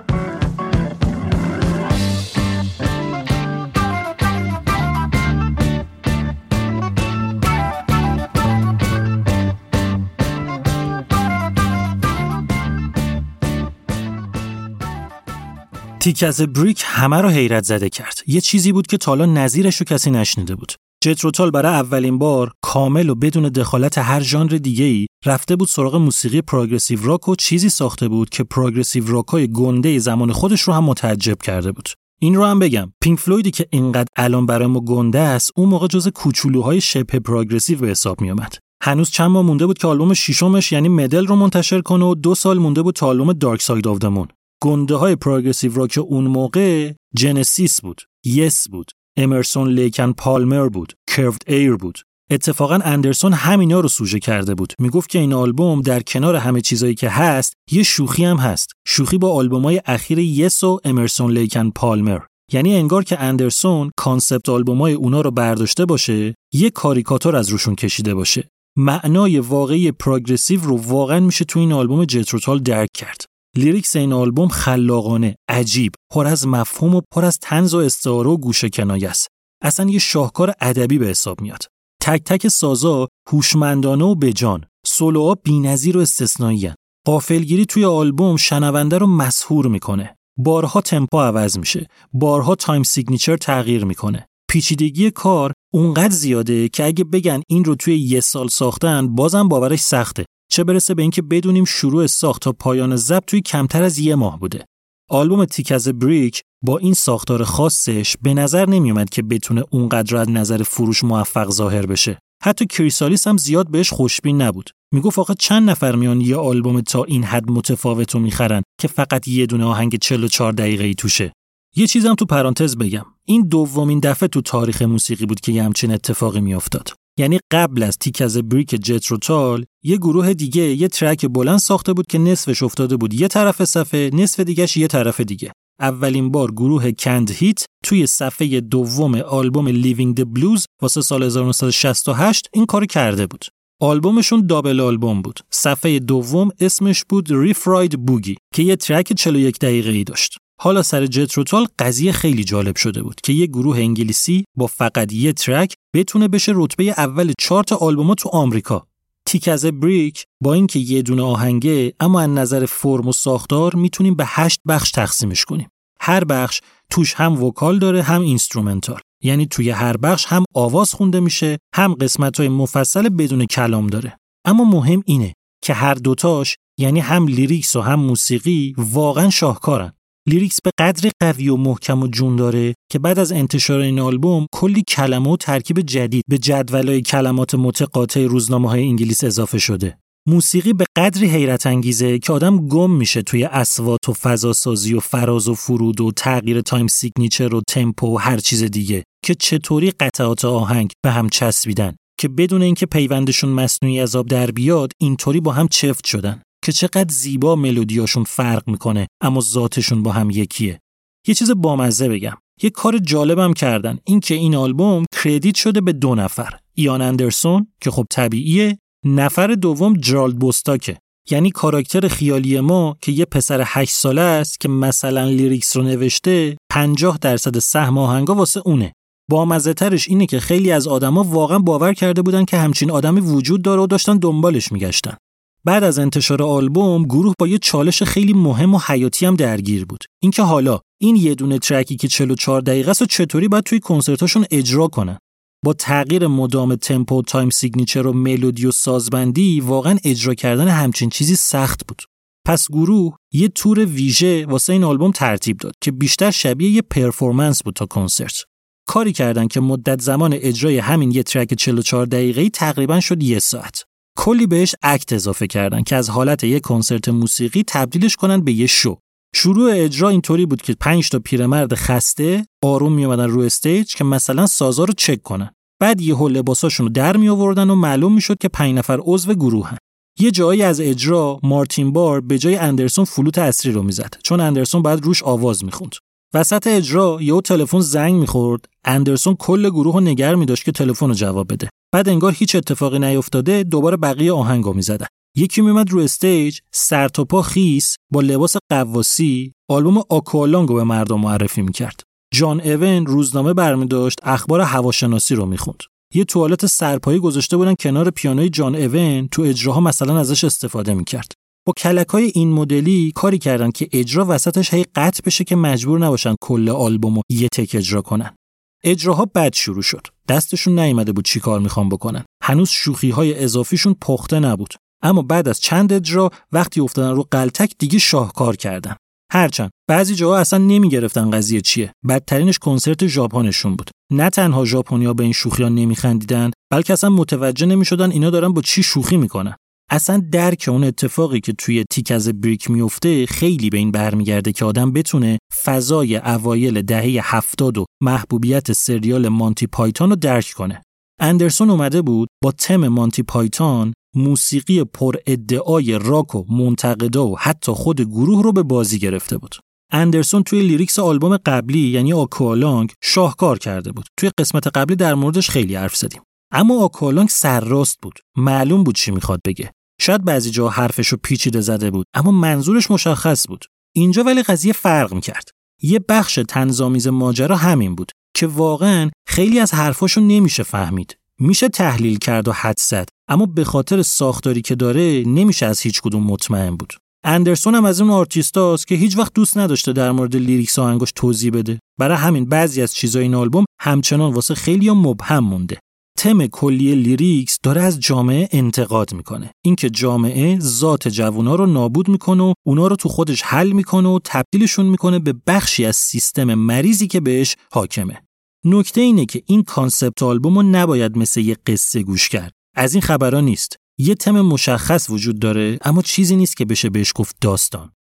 Thick as a Brick همه رو حیرت زده کرد. یه چیزی بود که تا حالا نظیرش رو کسی نشنیده بود. Jethro Tull برای اولین بار کامل و بدون دخالت هر ژانر دیگه ای رفته بود سراغ موسیقی progressive rock و چیزی ساخته بود که progressive rock های گنده زمان خودش رو هم متعجب کرده بود. این رو هم بگم Pink Floyd ی که اینقدر الان برای ما گنده است اون موقع جز کوچولوهای شبه progressive به حساب می اومد هنوز چند ماه مونده بود که آلبوم ششمش یعنی Meddle رو منتشر کنه و دو سال مونده بود تا آلبوم Dark Side of the Moon گنده های progressive rock اون موقع Genesis بود Yes بود Emerson, Lake & Palmer بود Curved Air بود. اتفاقا اندرسون همینا رو سوژه کرده بود. می‌گفت که این آلبوم در کنار همه چیزایی که هست یه شوخی هم هست. شوخی با آلبومای اخیر Yes و Emerson, Lake & Palmer. یعنی انگار که اندرسون concept آلبومای اونا رو برداشته باشه یه کاریکاتور از روشون کشیده باشه. معنای واقعی progressive رو واقعا میشه تو این آلبوم Jethro Tull درک کرد. lyrics این آلبوم خلاقانه، عجیب، پر از مفهوم و پر از طنز و استعاره و گوشه کنایه است. اصلا یه شاهکار ادبی به حساب میاد. تک تک سازا هوشمندانه و بجا، سولوها بی‌نظیر و استثنایی غافلگیری توی آلبوم شنونده رو مسحور می‌کنه. بارها تمپو عوض میشه، بارها time signature تغییر می‌کنه. پیچیدگی کار اونقدر زیاده که اگه بگن این رو توی یه سال ساختن بازم باورش سخته چه برسه به اینکه بدونیم شروع ساخت تا پایان ضبط توی کمتر از یه ماه بوده. آلبوم تیک از بریک با این ساختار خاصش به نظر نمیومد که بتونه اونقدر از نظر فروش موفق ظاهر بشه. حتی کریسالیس هم زیاد بهش خوشبین نبود. می‌گفت فقط چند نفر میان یه آلبوم تا این حد متفاوت رو می‌خرن که فقط یه دونه آهنگ 44 دقیقه ای توشه. یه چیزم تو پرانتز بگم. این دومین دفعه تو تاریخ موسیقی بود که یه همچین اتفاقی میافتاد. یعنی قبل از تیک از بریک جتروتال یه گروه دیگه یه ترک بلند ساخته بود که نصفش افتاده بود یه طرف صفحه نصف دیگهش یه طرف دیگه. اولین بار گروه Canned Heat توی صفحه دوم آلبوم Living the Blues واسه سال 1968 این کار کرده بود. آلبومشون double album بود. صفحه دوم اسمش بود Refried Boogie که یه track 41 دقیقه ای داشت. حالا سر Jethro Tull قضیه خیلی جالب شده بود که یه گروه انگلیسی با فقط یه track بتونه بشه رتبه اول چارت آلبوما تو آمریکا. Thick as a Brick با اینکه یه دونه آهنگه اما از نظر فرم و ساختار می‌تونیم به هشت بخش تقسیمش کنیم. هر بخش توش هم vocal داره هم instrumental. یعنی توی هر بخش هم آواز خونده میشه هم قسمت های مفصل بدون کلام داره. اما مهم اینه که هر دوتاش یعنی هم lyrics و هم موسیقی واقعا شاهکارن. lyrics به قدری قوی و محکم و جون داره که بعد از انتشار این آلبوم کلی کلمه و ترکیب جدید به جدولای کلمات متقاطع روزنامه های انگلیس اضافه شده. موسیقی به قدری حیرت انگیزه که آدم گم میشه توی اصوات و فضاسازی و فراز و فرود و تغییر time signature و تمپو و هر چیز دیگه که چطوری قطعات آهنگ به هم چسبیدن که بدون اینکه پیوندشون مصنوعی از در بیاد اینطوری با هم چفت شدن که چقدر زیبا ملودیاشون فرق می‌کنه اما ذاتشون با هم یکیه. یه چیز بامزه بگم. یه کار جالبم کردن. اینکه این آلبوم credit شده به دو نفر. ایان اندرسون که خب طبیعیه نفر دوم جرالد بوستاکه. یعنی کاراکتر خیالی ما که یه پسر 8 ساله است که مثلا lyrics رو نوشته 50 درصد سهم آهنگا واسه اونه. جالب‌ترش اینه که خیلی از آدما واقعا باور کرده بودن که همچین آدمی وجود داره و داشتن دنبالش میگشتن. بعد از انتشار آلبوم گروه با یه چالش خیلی مهم و حیاتی هم درگیر بود. اینکه حالا این یه دونه track ی که 44 دقیقه است و چطوری باید توی کنسرتاشون اجرا کنن؟ با تغییر مدام tempo time signature و ملودی و سازبندی واقعا اجرا کردن همچین چیزی سخت بود. پس گروه یه تور ویژه واسه این آلبوم ترتیب داد که بیشتر شبیه یه performance بود تا کنسرت. کاری کردن که مدت زمان اجرای همین یه track 44 دقیقه‌ای تقریبا شد یه ساعت. کلی بهش act اضافه کردن که از حالت یک کنسرت موسیقی تبدیلش کنن به یه شو. شروع اجرا اینطوری بود که 5 تا پیرمرد خسته آروم می اومدن رو stage که مثلا سازا رو چک کنن. بعد یهو لباساشون رو در می آوردن و معلوم می‌شد که 5 نفر عضو گروهن. یه جایی از اجرا مارتین بار به جای اندرسون فلوت اصلی رو می‌زد چون اندرسون بعد روش آواز می‌خوند. وسط اجرا یهو تلفن زنگ می‌خورد. اندرسون کل گروه رو نگه میداشت که تلفن رو جواب بده. بعد انگار هیچ اتفاقی نیفتاده دوباره بقیه آهنگو می‌زدن. یکی میومد رو استیج سر تا پا خیس با لباس قواسی آلبوم آکوالانگو به مردم معرفی می‌کرد. جان اون روزنامه برمی داشت اخبار هواشناسی رو می‌خوند. یه توالت سرپایی گذاشته بودن کنار پیانوی جان اون تو اجراها مثلا ازش استفاده می‌کرد. با کلک های این مدلی کاری کردن که اجرا وسطش هی قطع بشه که مجبور نباشن کل آلبوم رو یه تک اجرا کنن. اجراها بد شروع شد. دستشون نیامده بود چیکار می‌خوام بکنن. هنوز شوخی های اضافیشون پخته نبود. اما بعد از چند اجرا وقتی افتادن رو قلتک دیگه شاهکار کردن. هرچند بعضی جاها اصلا نمی‌گرفتن قضیه چیه. بدترینش کنسرت ژاپنشون بود. نه تنها ژاپنیا به این شوخی‌ها نمیخندیدن بلکه اصلا متوجه نمی‌شدن اینا دارن با چی شوخی می‌کنن. اصلا درک اون اتفاقی که توی تیک از بریک میفته خیلی به این برمیگرده که آدم بتونه فضای اوایل دهه هفتاد و محبوبیت سریال مانتی پایتون رو درک کنه. اندرسون اومده بود با تم Monty Python موسیقی پر ادعای راک و منتقدا و حتی خود گروه رو به بازی گرفته بود. اندرسون توی lyrics آلبوم قبلی یعنی Aqualung شاهکار کرده بود. توی قسمت قبلی در موردش خیلی حرف زدیم. اما Aqualung سرراست بود. معلوم بود چی می‌خواد بگه. شاید بعضی جا حرفشو پیچیده زده بود اما منظورش مشخص بود. اینجا ولی قضیه فرق می‌کرد. یه بخش طنزآمیز ماجرا همین بود که واقعا خیلی از حرفاشو نمیشه فهمید. میشه تحلیل کرد و حدس زد اما به خاطر ساختاری که داره نمیشه از هیچ کدوم مطمئن بود. اندرسون هم از اون آرتیستاست که هیچ وقت دوست نداشته در مورد lyrics آهنگاش توضیح بده. برای همین بعضی از چیزای این آلبوم همچنان واسه خیلی مبهم مونده. تم کلی lyrics داره از جامعه انتقاد می‌کنه. اینکه جامعه ذات جوونا رو نابود می‌کنه و اونا رو تو خودش حل می‌کنه و تبدیلشون می‌کنه به بخشی از سیستم مریضی که بهش حاکمه. نکته اینه که این concept آلبوم رو نباید مثل یه قصه گوش کرد. از این خبرها نیست. یه تم مشخص وجود داره اما چیزی نیست که بشه بهش گفت داستان.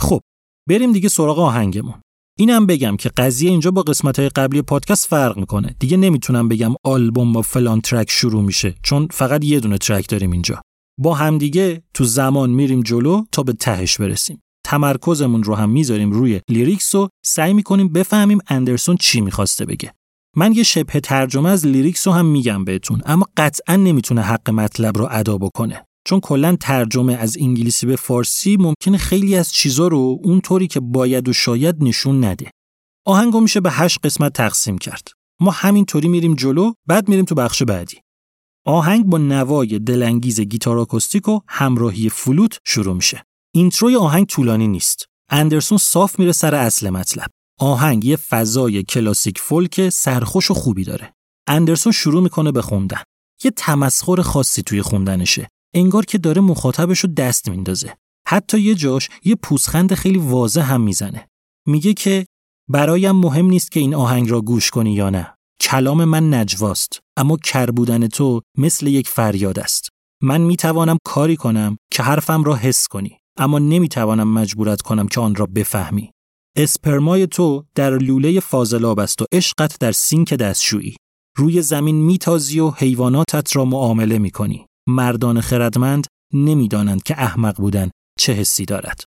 خب بریم دیگه سراغ آهنگمون. اینم بگم که قضیه اینجا با قسمت های قبلی پادکست فرق می‌کنه. دیگه نمی‌تونم بگم آلبوم با فلان track شروع میشه چون فقط یه دونه track داریم اینجا. با همدیگه تو زمان میریم جلو تا به تهش برسیم. تمرکزمون رو هم می‌ذاریم روی lyrics و سعی می‌کنیم بفهمیم اندرسون چی می‌خواسته بگه. من یه شبه ترجمه از lyrics رو هم میگم بهتون اما قطعا نمی‌تونه حق مطلب رو ادا بکنه. چون کلا ترجمه از انگلیسی به فارسی ممکنه خیلی از چیزا رو اونطوری که باید و شاید نشون نده. آهنگو میشه به هشت قسمت تقسیم کرد. ما همینطوری میریم جلو بعد میریم تو بخش بعدی. آهنگ با نوای دلانگیز گیتار آکوستیک و همراهی فلوت شروع میشه. intro ی آهنگ طولانی نیست. اندرسون صاف میره سر اصل مطلب. آهنگ یه فضای کلاسیک فولک سرخوش و خوبی داره. اندرسون شروع می‌کنه به خوندن. یه تمسخر خاصی توی خوندنشه. انگار که داره مخاطبش رو دست میندازه. حتی یه جاش یه پوزخند خیلی واضح هم می‌زنه. میگه که برایم مهم نیست که این آهنگ را گوش کنی یا نه. کلام من نجواست اما کر بودن تو مثل یک فریاد است. من می‌توانم کاری کنم که حرفم را حس کنی اما نمی‌توانم مجبورت کنم که آن را بفهمی. اسپرمای تو در لوله فاضلاب است و عشقت در سینک دستشویی. روی زمین میتازی و حیواناتت را معامله می‌کنی. مردان خردمند نمی‌دانند که احمق بودن چه حسی دارد.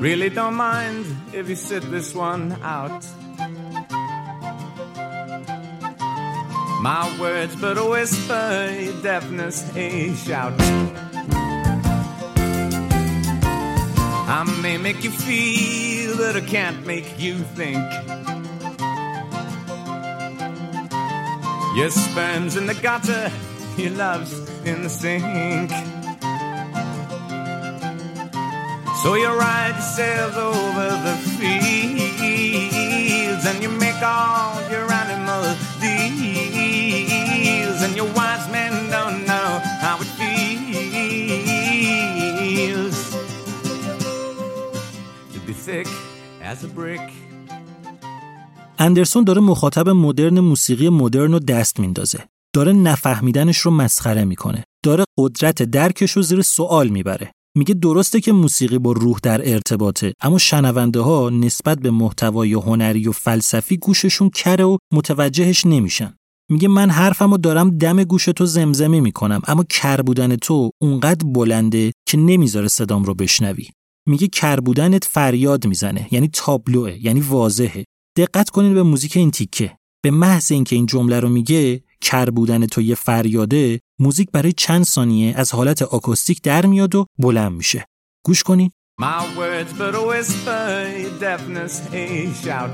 Really don't mind if you sit this one out. My words but a whisper, your deafness a shout. I may make you feel, but I can't make you think. Your sperm's in the gutter, your love's in sink. So you ride yourselves over the fields and you make all your animal deals, and your wise men don't know how it feels to be thick as a brick. اندرسون داره مخاطب مدرن موسیقی مدرن رو دست میندازه. داره نفهمیدنش رو مسخره می‌کنه. داره قدرت درکش رو زیر سوال می‌بره. میگه درسته که موسیقی با روح در ارتباطه اما شنونده ها نسبت به محتوای هنری و فلسفی گوششون کره و متوجهش نمیشن. میگه من حرفمو دارم دم گوش تو زمزمه می‌کنم اما کر بودن تو اونقدر بلنده که نمی‌ذاره صدام رو بشنوی. میگه کر بودنت فریاد می‌زنه یعنی تابلوه یعنی واضحه. دقت کنید به موزیک این تیکه. به محض اینکه این جمله رو میگه کر بودن تو یه فریاده موزیک برای چند ثانیه از حالت آکوستیک در میاد و بلند میشه گوش کنین My words but a whisper, your deafness a shout.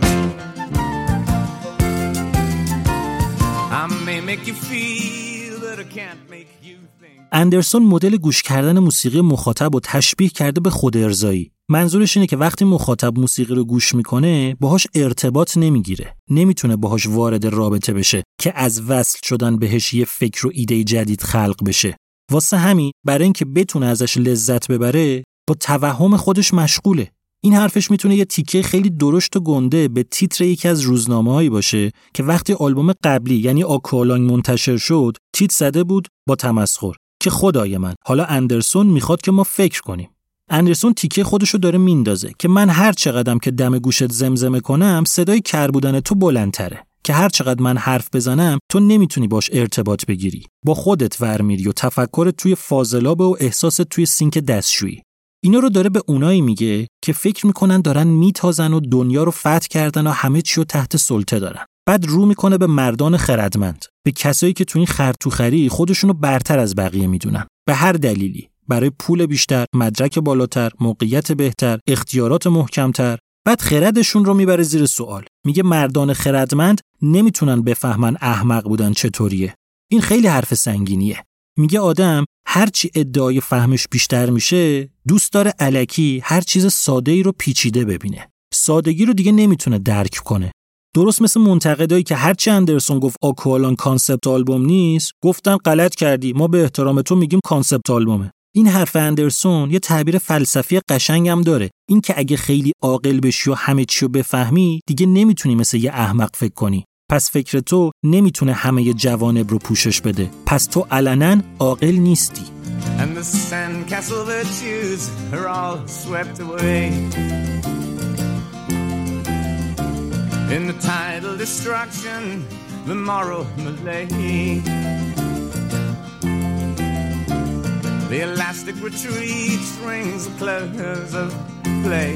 I may make you feel, but I can't make you think. اندرسون مدل گوش کردن موسیقی مخاطب رو تشبیه کرده به خود ارزایی. منظورش اینه که وقتی مخاطب موسیقی رو گوش می‌کنه باهاش ارتباط نمی‌گیره. نمی‌تونه باهاش وارد رابطه بشه که از وصل شدن بهش یه فکر و ایده جدید خلق بشه. واسه همین برای اینکه بتونه ازش لذت ببره با توهم خودش مشغوله. این حرفش می‌تونه یه تیکه خیلی درشت و گنده به تیتر یکی از روزنامه باشه که وقتی آلبوم قبلی یعنی آکوالانگ منتشر شد تیتر زده بود با تمسخر. که خدای من حالا اندرسون می‌خواد که ما فکر کنیم. اندرسون تیکه خودشو داره میندازه که من هر چقدرم که دم گوشت زمزمه کنم صدای کر بودن تو بلندتره که هر چقدر من حرف بزنم تو نمی‌تونی باش ارتباط بگیری. با خودت ور میری و تفکرت توی فاضلاب و احساست توی سینک دستشویی. اینا رو داره به اونایی میگه که فکر می‌کنن دارن میتازن و دنیا رو فتح کردن و همه چی رو تحت سلطه دارن. بعد رو می‌کنه به مردان خردمند به کسایی که تو این خرطوخری خودشونو برتر از بقیه می‌دونن. به هر دلیلی. برای پول بیشتر، مدرک بالاتر، موقعیت بهتر، اختیارات محکمتر. بعد خردشون رو می‌بره زیر سوال. میگه مردان خردمند نمی‌تونن بفهمن احمق بودن چطوریه. این خیلی حرف سنگینیه. میگه آدم هرچی ادعای فهمش بیشتر میشه دوست داره الکی هر چیز ساده ای رو پیچیده ببینه. سادگی رو دیگه نمی‌تونه درک کنه. درست مثل منتقدایی که هرچی اندرسون گفت Aqualung concept album نیست گفتن غلط کردی ما به احترام تو میگیم concept album ه. این حرف اندرسون یه تعبیر فلسفی قشنگم داره. این که اگه خیلی عاقل بشی و همه چی رو بفهمی دیگه نمی‌تونی مثل یه احمق فکر کنی. پس فکر تو نمی‌تونه همه جوانب رو پوشش بده. پس تو علنا عاقل نیستی. The elastic retreat strings the close of play.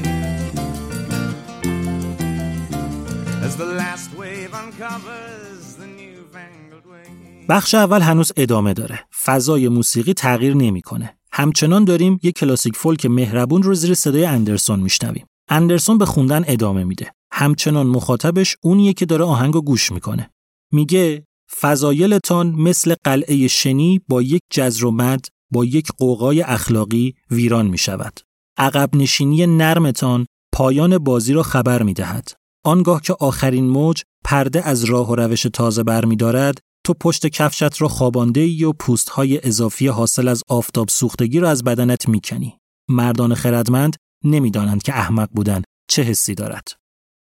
As the last wave uncovers the newfangled way. بخش اول هنوز ادامه داره. فضای موسیقی تغییر نمی‌کنه. همچنان داریم یک کلاسیک فولک مهربون رو زیر صدای اندرسون میشنویم. اندرسون به خوندن ادامه میده. همچنان مخاطبش اونیه که داره آهنگو گوش می‌کنه. میگه فضایلتان مثل قلعه شنی با یک جزر و مد با یک قوقای اخلاقی ویران می شود. عقب نشینی نرمتان پایان بازی را خبر می دهد. آنگاه که آخرین موج پرده از راه و روش تازه بر می دارد، تو پشت کفشت را خوابانده ای و پوست های اضافی حاصل از آفتاب سوختگی را از بدنت می کنی. مردان خردمند نمی‌دانند که احمق بودن چه حسی دارد.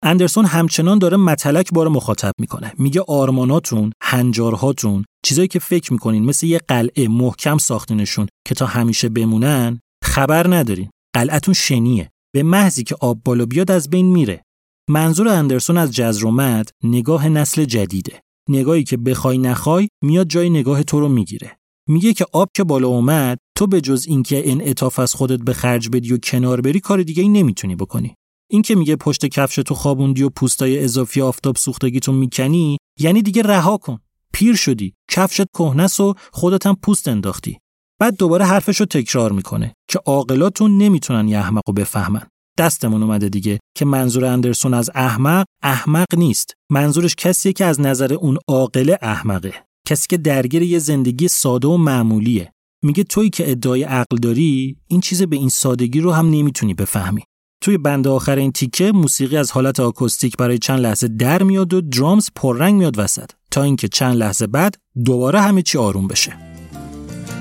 اندرسون همچنان داره متلک بار مخاطب می‌کنه. میگه آرماناتون هنجارهاتون چیزایی که فکر می‌کنین مثل یه قلعه محکم ساختینشون که تا همیشه بمونن خبر ندارین. قلعتون شنیه. به محضی که آب بالا بیاد از بین میره. منظور اندرسون از جزرومت نگاه نسل جدیده. نگاهی که بخوای نخوای میاد جای نگاه تو رو می‌گیره. میگه که آب که بالا اومد تو به جز اینکه انعطاف از خودت به خرج بدی و کنار بری کار دیگه ای نمی‌تونی بکنی. این که میگه پشت کفش تو خوابوندی و پوستای اضافی آفتاب سوختگیتون می‌کنی یعنی دیگه رها کن. پیر شدی. کفشت کهنس و خودت هم پوست انداختی. بعد دوباره حرفش رو تکرار می‌کنه که عاقلاتون نمی‌تونن یه احمق رو بفهمن. دستمون اومده دیگه که منظور اندرسون از احمق احمق نیست. منظورش کسیه که از نظر اون عاقل احمقه. کسی که درگیر یه زندگی ساده و معمولیه. میگه تویی که ادعای عقل داری این چیز به این سادگی رو هم نمی‌تونی بفهمی. توی بند آخر این تیکه موسیقی از حالت آکوستیک برای چند لحظه در میاد و درامز پررنگ میاد وسط. تا اینکه چند لحظه بعد دوباره همه چی آروم بشه.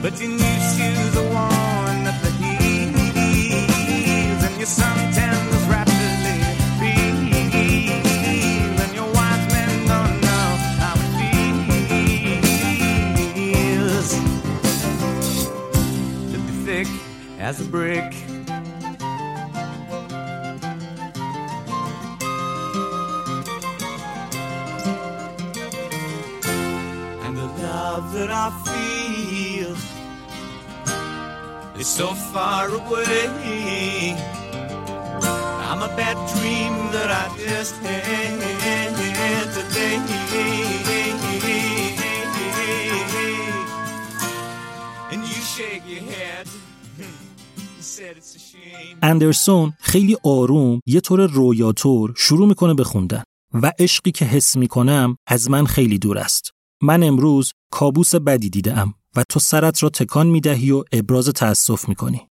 But your new love that I feel is so far away. I'm a bad dream that I just had today. And you shake your head. اندرسون خیلی آروم یه طور رویاتور شروع می‌کنه به خوندن و عشقی که حس می‌کنم از من خیلی دور است من امروز کابوس بدی دیدم و تو سرت را تکان می‌دهی و ابراز تأسف می‌کنی.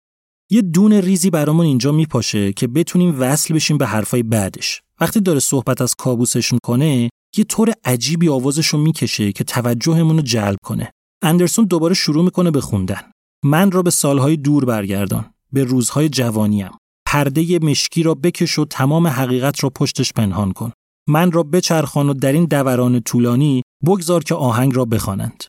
یه دون ریزی برامون اینجا میپاشه که بتونیم وصل بشیم به حرفای بعدش. وقتی داره صحبت از کابوسش می‌کنه یه طور عجیبی آوازش رو می‌کشه که توجهمون رو جلب کنه. اندرسون دوباره شروع می‌کنه به خوندن. من را به سالهای دور برگردان. به روزهای جوانیم. پرده مشکی را بکش و تمام حقیقت را پشتش پنهان کن. من را بچرخان و در این دوران طولانی بگذار که آهنگ را بخوانند.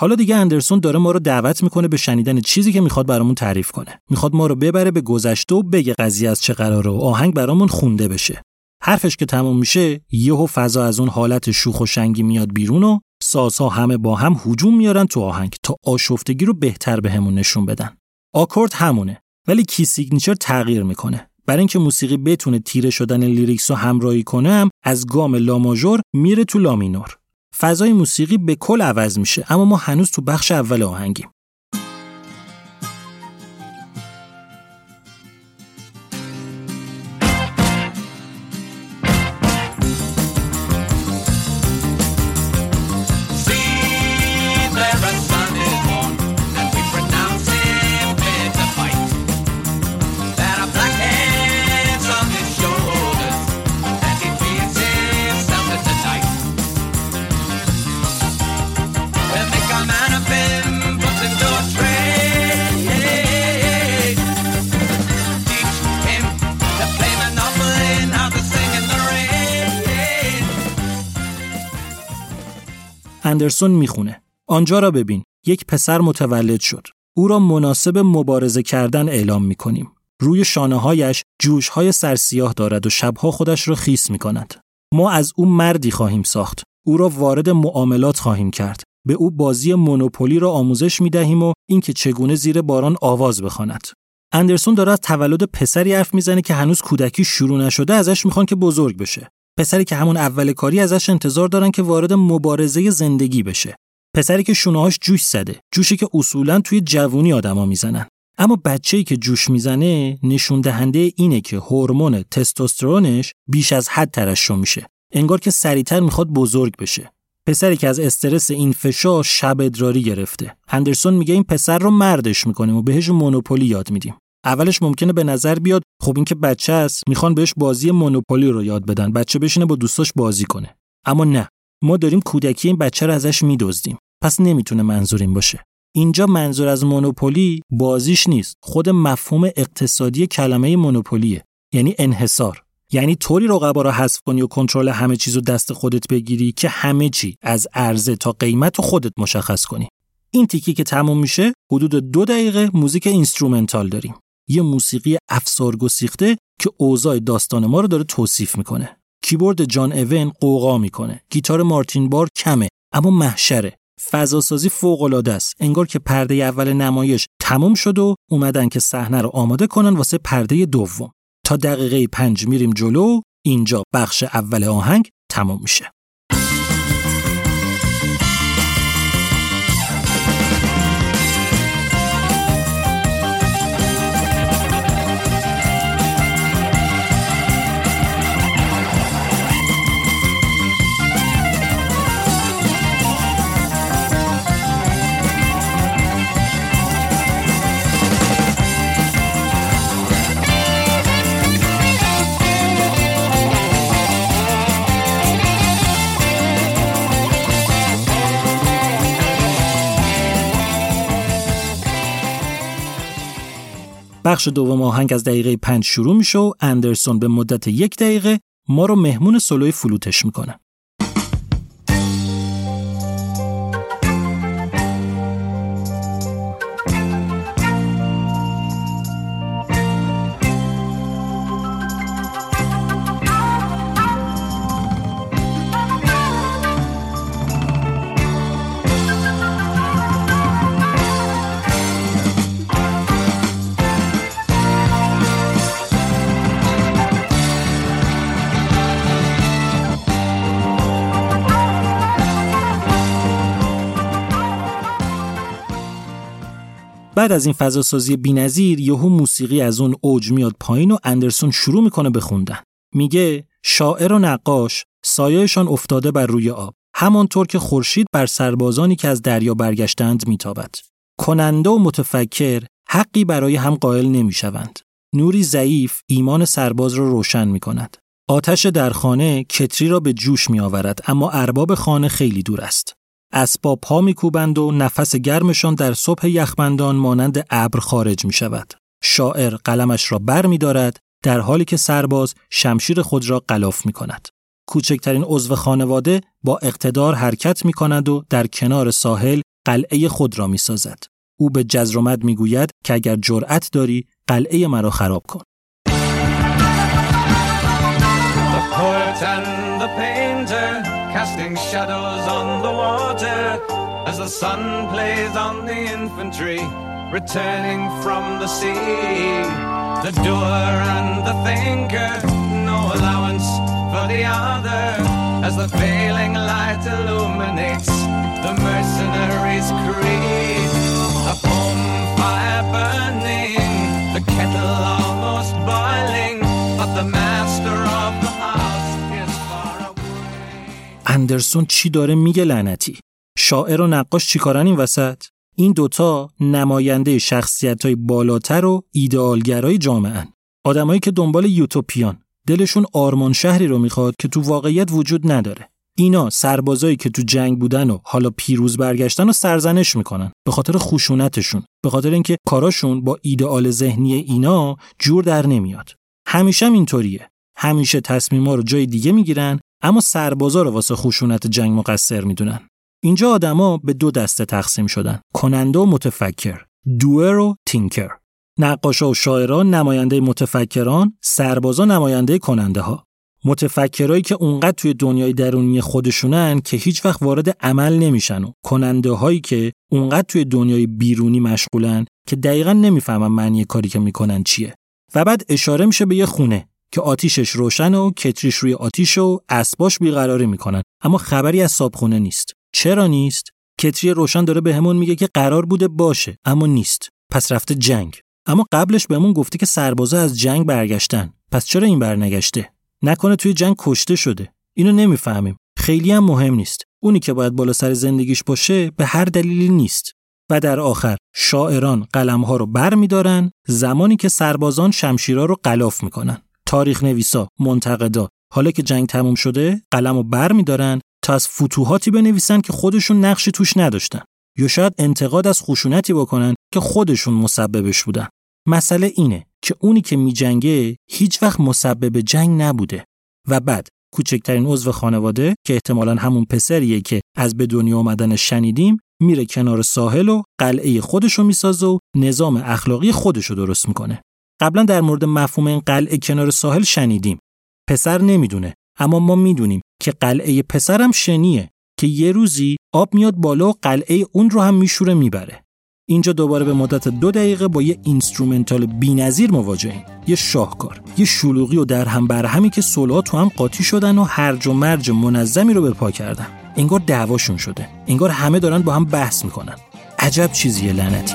حالا دیگه اندرسون داره ما رو دعوت می‌کنه به شنیدن چیزی که می‌خواد برامون تعریف کنه. می‌خواد ما رو ببره به گذشته و بگه قضیه از چه قراره و آهنگ برامون خونده بشه. حرفش که تموم میشه یهو فضا از اون حالت شوخ و شنگی میاد بیرون و سازها همه با هم هجوم میارن تو آهنگ تا آشفتگی رو بهتر بهمون به نشون بدن. آکورد همونه ولی key signature تغییر می‌کنه. برای اینکه موسیقی بتونه تیره شدن lyrics رو همراهی کنه هم از گام لا ماژور میره تو لا مینور. فضای موسیقی به کل عوض میشه اما ما هنوز تو بخش اول آهنگیم. اندرسون می‌خونه آنجا را ببین یک پسر متولد شد او را مناسب مبارزه کردن اعلام می‌کنیم روی شانه هایش جوش های سرسیاه دارد و شبها خودش را خیس می کند. ما از او مردی خواهیم ساخت. او را وارد معاملات خواهیم کرد. به او بازی مونوپولی را آموزش می دهیم و اینکه چگونه زیر باران آواز بخواند. اندرسون داره از تولد پسری حرف می‌زنه که هنوز کودکی شروع نشده ازش می‌خوان که بزرگ بشه. پسری که همون اول کاری ازش انتظار دارن که وارد مبارزه زندگی بشه. پسری که شونه‌هاش جوش زده، جوشی که اصولا توی جوونی آدما می‌زنن. اما بچه‌ای که جوش می‌زنه نشون دهنده اینه که هورمون تستوسترونش بیش از حد ترشح میشه. انگار که سریعتر می‌خواد بزرگ بشه. پسری که از استرس این فشار شب ادراری گرفته. اندرسون میگه این پسر رو مردش می‌کنیم و بهش مونوپولی یاد میدیم. اولش ممکنه به نظر بیاد خب این که بچه است می‌خوان بهش بازی مونوپولی رو یاد بدن بچه بشینه با دوستاش بازی کنه. اما نه ما داریم کودکی این بچه رو ازش میدزدیم. پس نمی‌تونه منظور این باشه. اینجا منظور از Monopoly بازیش نیست. خود مفهوم اقتصادی کلمه monopoly ه یعنی انحصار. یعنی طوری رقبا رو حذف کنی و کنترل همه چیز رو دست خودت بگیری که همه چی از عرضه تا قیمت رو خودت مشخص کنی. این تیکه‌ای که تموم میشه حدود دو دقیقه موزیک instrumental داریم. یه موسیقی افسار گسیخته که اوضاع داستان ما رو داره توصیف می‌کنه. کیبورد جان اون قوقا می‌کنه. گیتار مارتین بار کمه اما محشره. فضاسازی فوق العاده است. انگار که پرده اول نمایش تموم شد و اومدن که صحنه رو آماده کنن واسه پرده دوم. تا دقیقه پنج میریم جلو اینجا بخش اول آهنگ تموم میشه. بخش دوم آهنگ از دقیقه پنج شروع میشه و اندرسون به مدت یک دقیقه ما رو مهمون سولوی فلوتش می‌کنه. بعد از این فضاسازی بی‌نظیر یهو موسیقی از اون اوج میاد پایین و اندرسون شروع می‌کنه به خوندن میگه شاعر و نقاش سایهشان افتاده بر روی آب همانطور که خورشید بر سربازانی که از دریا برگشتند میتابد کننده و متفکر حقی برای هم قائل نمی‌شوند نوری ضعیف ایمان سرباز را رو روشن می کند. آتش در خانه کتری را به جوش می آورد اما ارباب خانه خیلی دور است. اسباب پا میکوبند و نفس گرمشان در صبح یخبندان مانند ابر خارج می شود. شاعر قلمش را بر می دارد در حالی که سرباز شمشیر خود را قلاف می کند. کوچکترین عضو خانواده با اقتدار حرکت می کند و در کنار ساحل قلعه خود را می سازد. او به جزرومد می گوید که اگر جرأت داری قلعه مرا خراب کن. the sun plays on the infantry returning from the sea. The doer and the thinker, no allowance for the other as the failing light illuminates the mercenaries' creed. A home fire burning, the kettle almost boiling, but the master of the house is far away. اندرسون چی داره میگه لعنتی شاعر و نقاش چیکارن این وسط؟ این دوتا نماینده شخصیت های بالاتر و ایدئالگرای جامعه آدمایی که دنبال یوتوپیان. دلشون آرمان شهری رو می‌خواد که تو واقعیت وجود نداره. اینا سربازایی که تو جنگ بودن و حالا پیروز برگشتن و سرزنش می‌کنن. به خاطر خشونتشون. به خاطر اینکه کاراشون با ایدئال ذهنی اینا جور در نمیاد. همیشه هم اینطوریه. همیشه تصمیما رو جای دیگه می‌گیرن اما سربازا رو واسه خشونت جنگ مقصر می‌دونن. اینجا آدما به دو دسته تقسیم شدن. کننده و متفکر. دوئر و تینکر. نقاشا و شاعران نماینده متفکران سربازا نماینده کننده ها متفکرایی که اونقدر توی دنیای درونی خودشونن که هیچ وقت وارد عمل نمیشن و کننده هایی که اونقدر توی دنیای بیرونی مشغولن که دقیقا نمی‌فهمن معنی کاری که می‌کنن چیه. و بعد اشاره میشه به یه خونه که آتیشش روشن و کتریش روی آتیش و اسباش بیقراری می‌کنن. اما خبری از صابخونه نیست. چرا نیست؟ کتری روشن داره به همون میگه که قرار بوده باشه اما نیست. پس رفته جنگ. اما قبلش بهمون گفته که سربازا از جنگ برگشتن. پس چرا این برنگشته نکنه توی جنگ کشته شده. اینو نمی‌فهمیم. خیلی هم مهم نیست. اونی که باید بالا سر زندگیش باشه به هر دلیلی نیست. و در آخر شاعران قلمها رو بر میدارن زمانی که سربازان شمشیرا رو قلاف می‌کنن. تاریخ نویسا منتقدا حالا که جنگ تموم شده قلم رو بر میدارن تا از فتوحاتی بنویسن که خودشون نقشی توش نداشتن. یا شاید انتقاد از خشونتی بکنن که خودشون مسببش بودن. مسئله اینه که اونی که میجنگه هیچ وقت مسبب جنگ نبوده. و بعد کوچکترین عضو خانواده که احتمالا همون پسریه که از به دنیا آمدن شنیدیم میره کنار ساحل و قلعه خودشو می‌سازه و نظام اخلاقی خودشو درست می‌کنه. قبلا در مورد مفهوم این قلعه کنار ساحل شنیدیم. پسر نمی‌دونه اما ما می‌دونیم که قلعه پسرم شنیه که یه روزی آب میاد بالا و قلعه اون رو هم میشوره می‌بره. اینجا دوباره به مدت دو دقیقه با یه instrumental بی‌نظیر مواجهیم. یه شاهکار یه شلوغی و در هم برهمی که صلحا تو هم قاطی شدن و هرج و مرج منظمی رو به پا کردن. انگار دعواشون شده. انگار همه دارن با هم بحث می‌کنن. عجب چیزیه لعنتی.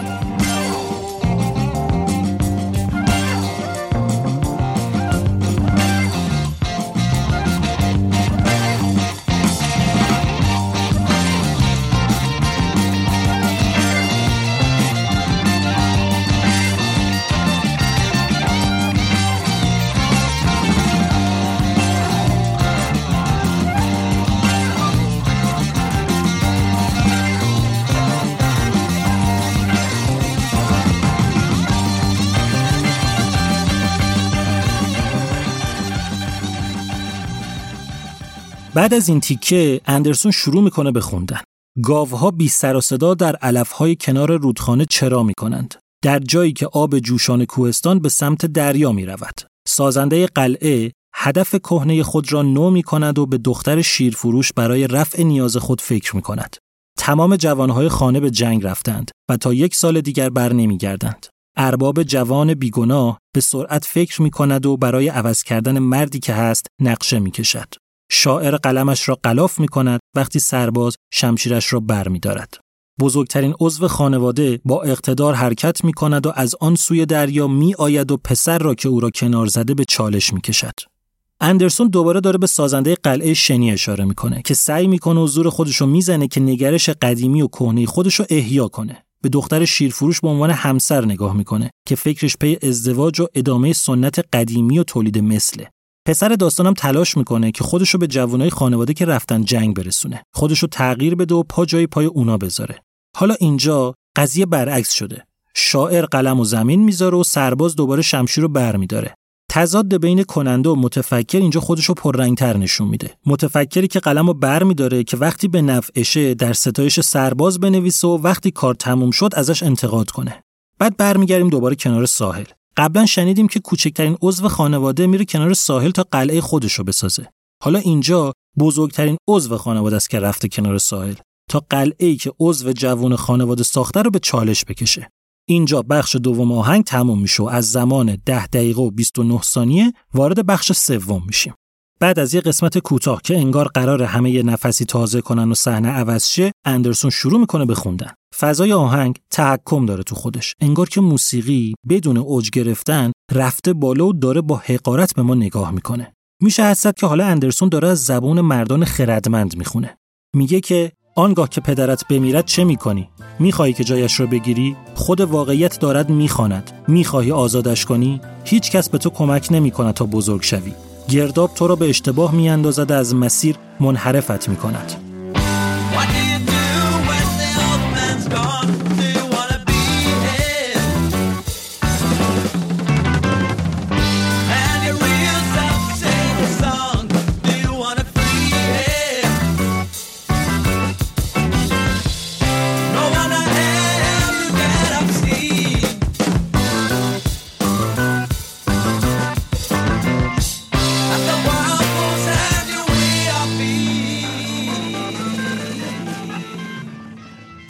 بعد از این تیکه اندرسون شروع می‌کنه به خوندن. گاوها بی سر و صدا در علفهای کنار رودخانه چرا می‌کنند. در جایی که آب جوشان کوهستان به سمت دریا می رود. سازنده قلعه هدف کهنه خود را نو می کند و به دختر شیرفروش برای رفع نیاز خود فکر می کند. تمام جوانهای خانه به جنگ رفتند و تا یک سال دیگر بر نمی گردند. ارباب جوان بیگناه به سرعت فکر می کند و برای عوض کردن مردی که هست نقشه می کشد. شاعر قلمش را قلاف می کند وقتی سرباز شمشیرش را بر می دارد. بزرگترین عضو خانواده با اقتدار حرکت می کند و از آن سوی دریا می آید و پسر را که او را کنار زده به چالش می کشد. اندرسون دوباره داره به سازنده قلعه شنی اشاره می‌کنه که سعی می‌کنه و زور خودش رو می‌زنه که نگرش قدیمی و کهنه خودش رو احیا کنه. به دختر شیرفروش به عنوان همسر نگاه می‌کنه که فکرش پی ازدواج و ادامه سنت قدیمی و تولید مثله. پسر داستانم تلاش می‌کنه که خودشو به جوانای خانواده که رفتن جنگ برسونه. خودشو تغییر بده و پا جای پای اونا بذاره. حالا اینجا قضیه برعکس شده. شاعر قلم و زمین می‌ذاره و سرباز دوباره شمشیر رو برمیداره تضاد بین کننده و متفکر اینجا خودش رو پررنگتر نشون میده. متفکری که قلم رو بر میداره که وقتی به نفعشه در ستایش سرباز بنویسه و وقتی کار تموم شد ازش انتقاد کنه. بعد برمیگردیم دوباره کنار ساحل. قبلا شنیدیم که کوچکترین عضو خانواده میره کنار ساحل تا قلعه خودش رو بسازه. حالا اینجا بزرگترین عضو خانواده است که رفته کنار ساحل. تا قلعه ای که عضو جوون خانواده ساخته رو به چالش بکشه. اینجا بخش دوم آهنگ تموم میشه و از زمان 10 دقیقه و 29 ثانیه وارد بخش سوم میشیم. بعد از یه قسمت کوتاه که انگار قرار همه یه نفسی تازه کنن و صحنه عوض شه، اندرسون شروع می‌کنه به خوندن. فضای آهنگ تحکم داره تو خودش. انگار که موسیقی بدون اوج گرفتن رفته بالا و داره با حقارت به ما نگاه می‌کنه. میشه حدست که حالا اندرسون داره از زبون مردان خردمند می‌خونه. میگه که آنگاه که پدرت بمیرد چه می‌کنی؟ می‌خواهی که جایش را بگیری؟ خود واقعیت دارد می‌خواند. می‌خواهی آزادش کنی؟ هیچ کس به تو کمک نمی کند تا بزرگ شوی. گرداب تو را به اشتباه میاندازد از مسیر منحرفت می‌کند.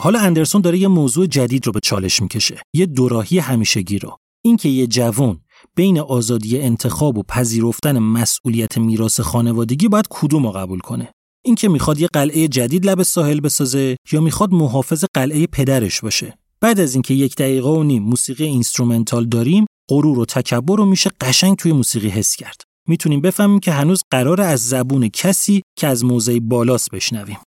حالا اندرسون داره یه موضوع جدید رو به چالش می‌کشه. یه دوراهی همیشگی رو. اینکه یه جوون بین آزادی انتخاب و پذیرفتن مسئولیت میراث خانوادگی باید کدوم رو قبول کنه. اینکه می‌خواد یه قلعه جدید لب ساحل بسازه یا می‌خواد محافظ قلعه پدرش باشه. بعد از اینکه یک دقیقه و نیم موسیقی instrumental داریم، غرور و تکبر رو میشه قشنگ توی موسیقی حس کرد. می‌تونیم بفهمیم که هنوز قراره از زبون کسی که از موضع بالاست بشنویم.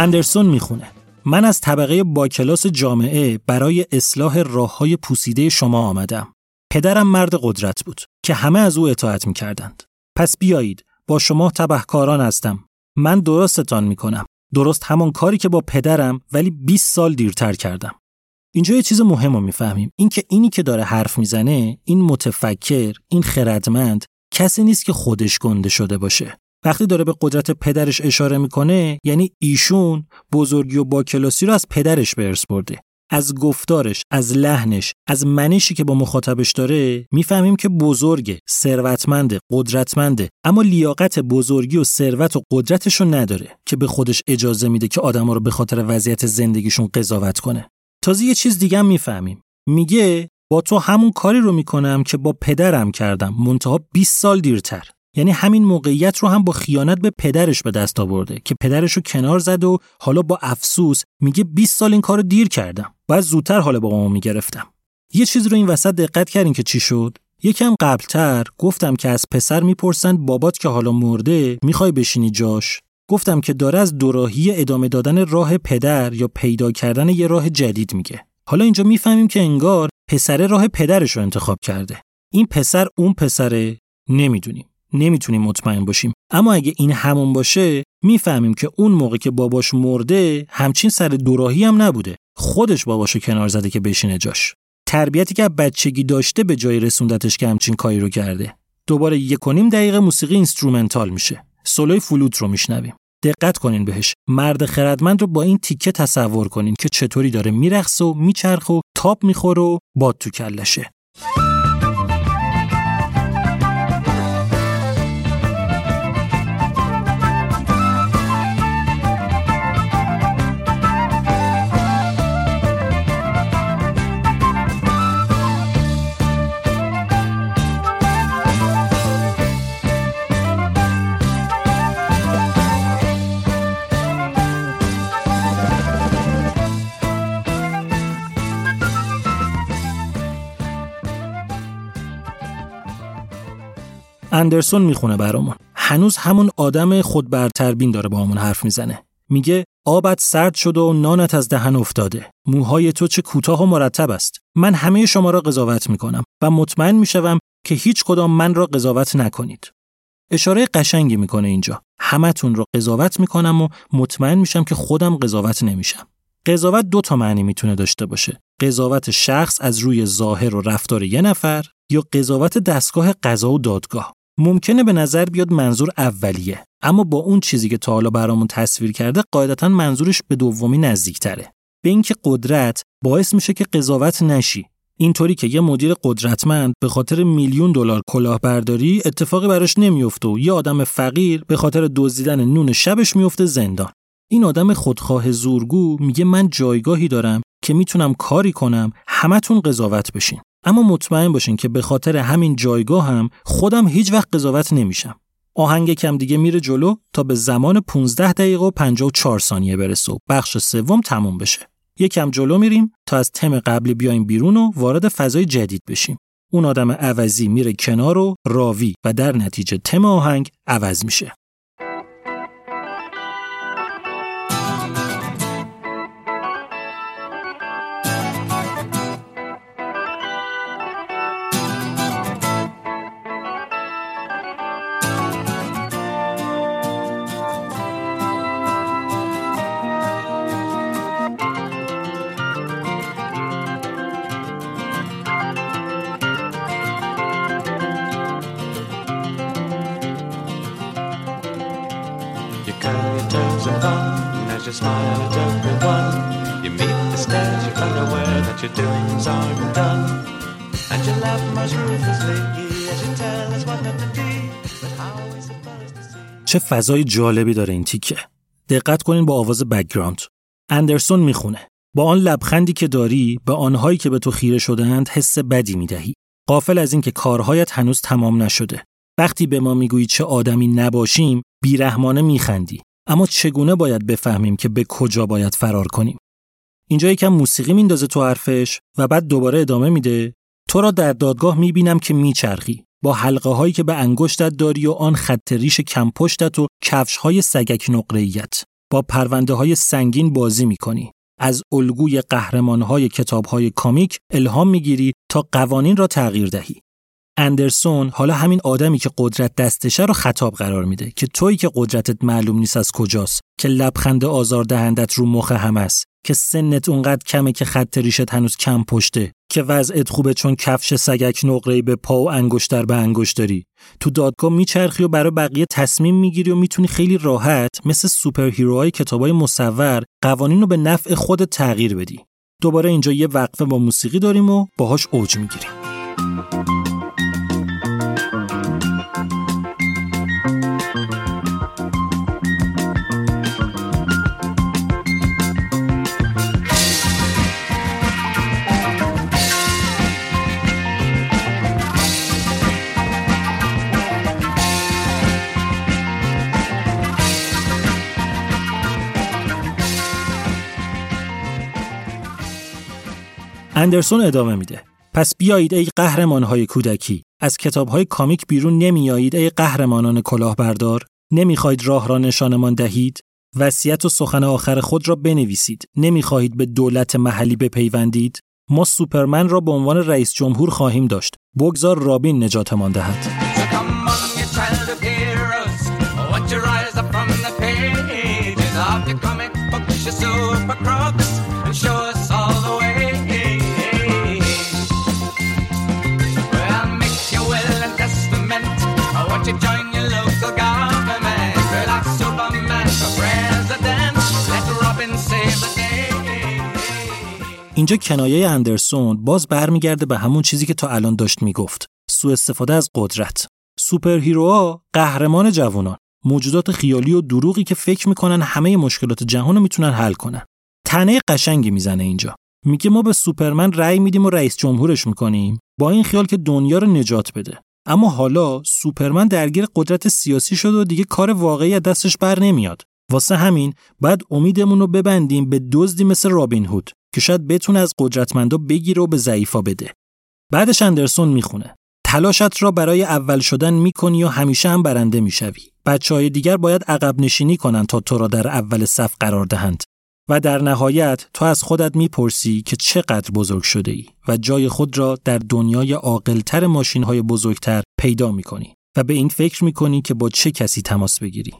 اندرسون می‌خونه من از طبقه با کلاس جامعه برای اصلاح راه های پوسیده شما آمدم. پدرم مرد قدرت بود که همه از او اطاعت می‌کردند. پس بیایید با شما تبهکاران هستم. من درستتان می‌کنم. درست همان کاری که با پدرم ولی 20 سال دیرتر کردم. اینجا یه چیز مهم رو می‌فهمیم اینکه اینی که داره حرف می‌زنه این متفکر این خردمند کسی نیست که خودش گنده شده باشه وقتی داره به قدرت پدرش اشاره می‌کنه یعنی ایشون بزرگی و با کلاسی رو از پدرش به ارث برده. از گفتارش از لحنش از منشی که با مخاطبش داره می‌فهمیم که بزرگ ثروتمنده قدرتمنده اما لیاقت بزرگی و ثروت و قدرتش رو نداره که به خودش اجازه میده که آدما رو به خاطر وضعیت زندگیشون قضاوت کنه. تازه یه چیز دیگه هم می‌فهمیم. میگه با تو همون کاری رو می‌کنم که با پدرم کردم. منتها 20 سال دیرتر. یعنی همین موقعیت رو هم با خیانت به پدرش به دست آورده که پدرش رو کنار زد و حالا با افسوس میگه 20 سال این کارو دیر کردم. باید زودتر حال بابامو می‌گرفتم. یه چیز رو این وسط دقت کردین که چی شد؟ یکم قبلتر گفتم که از پسر می‌پرسن بابات که حالا مرده می‌خوای بشینی جاش؟ گفتم که داره از دوراهی ادامه دادن راه پدر یا پیدا کردن یه راه جدید میگه. حالا اینجا می‌فهمیم که انگار پسر راه پدرش رو انتخاب کرده. این پسر اون پسره نمی‌دونیم. نمی‌تونیم مطمئن باشیم. اما اگه این همون باشه می‌فهمیم که اون موقع که باباش مرده همچین سر دوراهی هم نبوده. خودش باباشو کنار زده که بشینه جاش. تربیتی که بچگی داشته به جایی رسوندتش که همچین کاری رو کرده. دوباره یک و نیم دقیقه موسیقی instrumental میشه. سولوی فلوت رو میشنویم. دقت کنین بهش. مرد خردمند رو با این تیکه تصور کنین که چطوری داره میرقصه و میچرخه و تاب می‌خوره و باد تو کلشه. اندرسون می‌خونه برامون. هنوز همون آدم خود برتربین داره با همون حرف می‌زنه. میگه آبت سرد شد و نانت از دهن افتاده. موهای تو چه کوتاه و مرتب است. من همه شما را قضاوت می‌کنم و مطمئن می‌شوم که هیچ کدام من را قضاوت نکنید. اشاره قشنگی می‌کنه اینجا. همتون رو قضاوت می‌کنم و مطمئن میشم که خودم قضاوت نمیشم. قضاوت دو تا معنی می‌تونه داشته باشه. قضاوت شخص از روی ظاهر و رفتار یه نفر یا قضاوت دستگاه قضا و دادگاه. ممکنه به نظر بیاد منظور اولیه. اما با اون چیزی که تا حالا برامون تصویر کرده قاعدتا منظورش به دومی نزدیکتره. به اینکه قدرت باعث میشه که قضاوت نشی. اینطوری که یه مدیر قدرتمند به خاطر میلیون دلار کلاهبرداری اتفاقی براش نمیفته و یه آدم فقیر به خاطر دزدیدن نون شبش میفته زندان. این آدم خودخواه زورگو میگه من جایگاهی دارم که می‌تونم کاری کنم همتون قضاوت بشین. اما مطمئن باشین که به خاطر همین جایگاه هم خودم هیچ وقت قضاوت نمیشم. آهنگ کم دیگه میره جلو تا به زمان 15 دقیقه و 54 ثانیه برسه و بخش سوم تموم بشه. یکم جلو میریم تا از تم قبلی بیایم بیرون و وارد فضای جدید بشیم. اون آدم عوضی میره کنار و راوی و در نتیجه تم آهنگ عوض میشه. چه فضای جالبی داره این تیکه. دقت کنین با آواز background اندرسون می‌خونه. با آن لبخندی که داری به آنهایی که به تو خیره شدهاند حس بدی می‌دهی. غافل از اینکه کارهایت هنوز تمام نشده. وقتی به ما می‌گویی چه آدمی نباشیم بیرحمانه میخندی. اما چگونه باید بفهمیم که به کجا باید فرار کنیم؟ اینجا یکم موسیقی میندازه تو حرفش و بعد دوباره ادامه میده تو را در دادگاه می‌بینم که میچرخی. با حلقه هایی که به انگشتت داری و آن خط ریش کم پشتت و کفش های سگک نقره‌ایت. با پرونده های سنگین بازی می‌کنی. از الگوی قهرمان های کتاب های کامیک الهام می‌گیری تا قوانین را تغییر دهی. اندرسون حالا همین آدمی که قدرت دستشه رو خطاب قرار میده که تویی که قدرتت معلوم نیست از کجاست که لبخند آزاردهندت رو مخ هم است که سنت اونقدر کمه که خط ریشت هنوز کم پشته که وضعت خوبه چون کفش سگک نقره‌ای به پا و انگشتر به انگشتری تو دادگاه میچرخی و برای بقیه تصمیم می‌گیری و می‌تونی خیلی راحت مثل سوپر هیروهای کتابای مصور قوانین رو به نفع خود تغییر بدی. دوباره اینجا یه وقفه با موسیقی داریم و باهاش اوج می‌گیریم. اندرسون ادامه میده. پس بیایید ای قهرمانهای کودکی از کتابهای کامیک بیرون نمیایید ای قهرمانان کلاهبردار. نمی‌خواهید راه را نشانمان دهید. وصیت و سخن آخر خود را بنویسید. نمی‌خواهید به دولت محلی بپیوندید. ما سوپرمن را به عنوان رئیس جمهور خواهیم داشت. بگذار رابین نجاتمان دهد. So اینجا کنایه اندرسون باز برمیگرده به همون چیزی که تا الان داشت می‌گفت سوء استفاده از قدرت. سوپر هیروها قهرمان جوانان. موجودات خیالی و دروغی که فکر می‌کنن همه مشکلات جهان رو می‌تونن حل کنن. تنه قشنگی می‌زنه اینجا. میگه ما به سوپرمن رأی میدیم و رئیس جمهورش می‌کنیم. با این خیال که دنیا رو نجات بده. اما حالا سوپرمن درگیر قدرت سیاسی شده و دیگه کار واقعی از دستش بر نمیاد. واسه همین بعد امیدمون رو ببندیم به دزدی مثل رابین هود. که شاید بتونه از قدرتمندا بگیره و به ضعیفا بده بعدش اندرسون می‌خونه تلاشت را برای اول شدن می‌کنی و همیشه هم برنده می‌شوی. بچه های دیگر باید عقب نشینی کنند تا تو را در اول صف قرار دهند. و در نهایت تو از خودت می‌پرسی که چقدر بزرگ شده ای و جای خود را در دنیای عاقلتر ماشین های بزرگتر پیدا می‌کنی و به این فکر می‌کنی که با چه کسی تماس بگیری.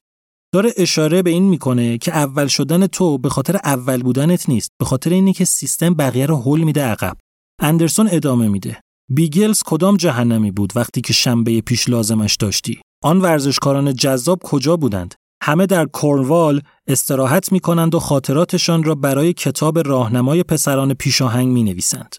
داره اشاره به این می‌کنه که اول شدن تو به خاطر اول بودنت نیست به خاطر اینه که سیستم بقیه رو هول میده عقب اندرسون ادامه میده بیگلز کدام جهنمی بود وقتی که شنبه پیش لازمش داشتی آن ورزشکاران جذاب کجا بودند همه در کورنوال استراحت می کنند و خاطراتشان را برای کتاب راهنمای پسران پیشاهنگ می نویسند.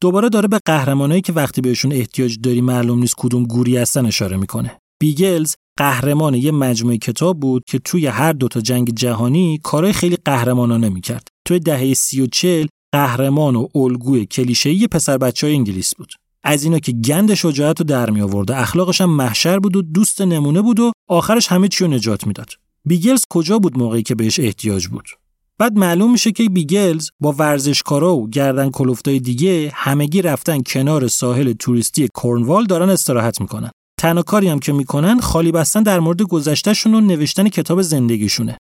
دوباره داره به قهرمانایی که وقتی بهشون احتیاج داری معلوم نیست کدوم گوری هستن اشاره می‌کنه. بیگلز قهرمان یه مجموعه کتاب بود که توی هر دوتا جنگ جهانی کارهای خیلی قهرمانانه می‌کرد. توی دهه سی و چل قهرمان و الگوی کلیشه‌ای پسر بچه های انگلیس بود. از اینا که گند شجاعت رو در می آورد اخلاقش هم محشر بود و دوست نمونه بود و آخرش همه چی رو نجات می‌داد. بیگلز کجا بود موقعی که بهش احتیاج بود؟ بعد معلوم میشه که بیگلز با ورزشکارا و گردن کلفتای دیگه همگی رفتن کنار ساحل توریستی کورنوال دارن استراحت می‌کنن. تنها کاری هم که می‌کنن خالی بستن در مورد گذشتهشون و نوشتن کتاب زندگیشونه.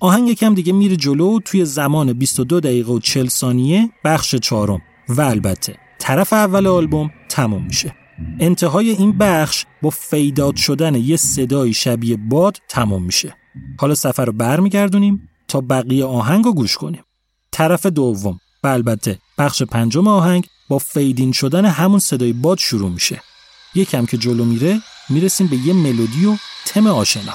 آهنگ یکم دیگه میره جلو توی زمان 22 دقیقه و 40 ثانیه بخش چهارم و البته طرف اول آلبوم تموم میشه. انتهای این بخش با فیداد شدن یه صدای شبیه باد تموم میشه. حالا سفر رو برمیگردونیم تا بقیه آهنگ رو گوش کنیم. طرف دوم و البته بخش پنجم آهنگ با فیدین شدن همون صدای باد شروع میشه. یکم که جلو میره می‌رسیم به یه ملودی و تم آشنا.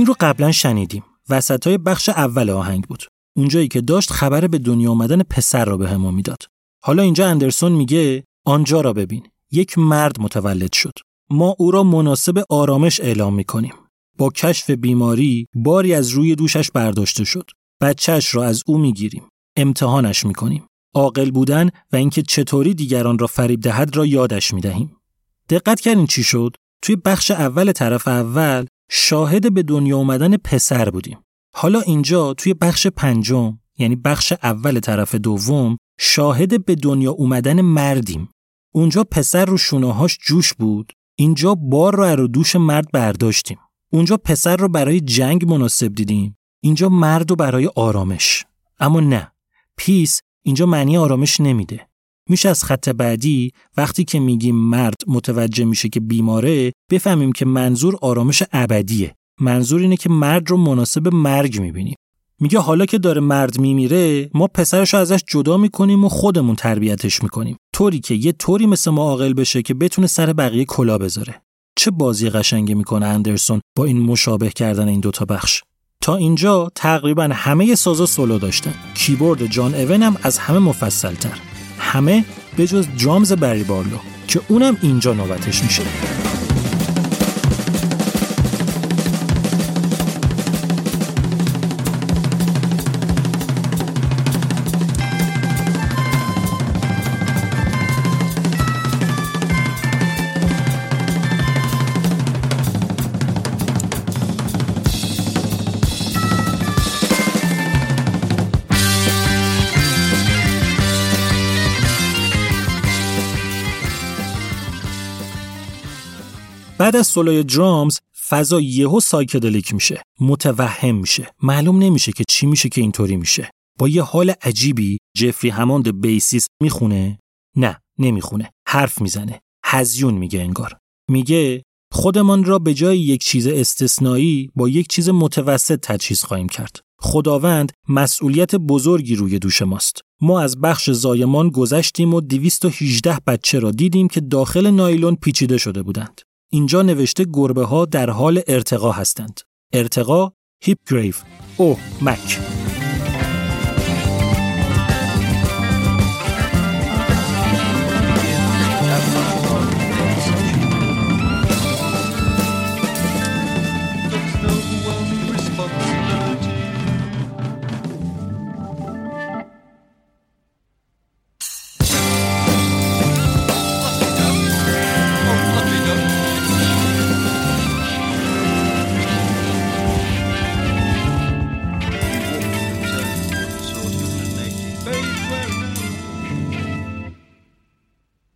این رو قبلا شنیدیم. وسط های بخش اول آهنگ بود. اونجایی که داشت خبر به دنیا آمدن پسر را به همون می‌داد. حالا اینجا اندرسون میگه آنجا را ببین. یک مرد متولد شد. ما او را مناسب آرامش اعلام می‌کنیم. با کشف بیماری باری از روی دوشش برداشته شد. بچهش را از او می‌گیریم. امتحانش می‌کنیم. عاقل بودن و اینکه چطوری دیگران را فریب دهد را یادش می‌دهیم. دقت کردین چی شد؟ توی بخش اول طرف اول شاهد به دنیا اومدن پسر بودیم. حالا اینجا توی بخش پنجم یعنی بخش اول طرف دوم شاهد به دنیا اومدن مردیم. اونجا پسر رو شونه‌هاش جوش بود. اینجا بار رو رو دوش مرد برداشتیم. اونجا پسر رو برای جنگ مناسب دیدیم. اینجا مرد رو برای آرامش. اما نه. پیس اینجا معنی آرامش نمیده. میشه از خط بعدی وقتی که میگیم مرد متوجه میشه که بیماره بفهمیم که منظور آرامش ابدیه. منظور اینه که مرد رو مناسب مرگ می‌بینیم. میگه حالا که داره مرد میمیره ما پسرش رو ازش جدا می‌کنیم و خودمون تربیتش می‌کنیم. طوری که یه طوری مثل ما عاقل بشه که بتونه سر بقیه کلا بذاره. چه بازی قشنگی می‌کنه اندرسون با این مشابه کردن این دوتا بخش. تا اینجا تقریبا همه سازا سولو داشتن. کیبورد جان اون هم از همه مفصلتر. همه به جز درامز بری بارلو که اونم اینجا نوبتش میشه. بعد از solo ی drums فضا یهو psychedelic میشه متوهم میشه. معلوم نمیشه که چی میشه که اینطوری میشه. با یه حال عجیبی جفری هماند بیسیس می‌خونه؟ نه نمی‌خونه. حرف می‌زنه. هذیون میگه انگار. میگه خودمان را به جای یک چیز استثنایی با یک چیز متوسط تجهیز خواهیم کرد. خداوند مسئولیت بزرگی روی دوش ماست. ما از بخش زایمان گذشتیم و 218 بچه را دیدیم که داخل نایلون پیچیده شده بودند. اینجا نوشته گربه ها در حال ارتقا هستند. ارتقا هیپ گریو او مک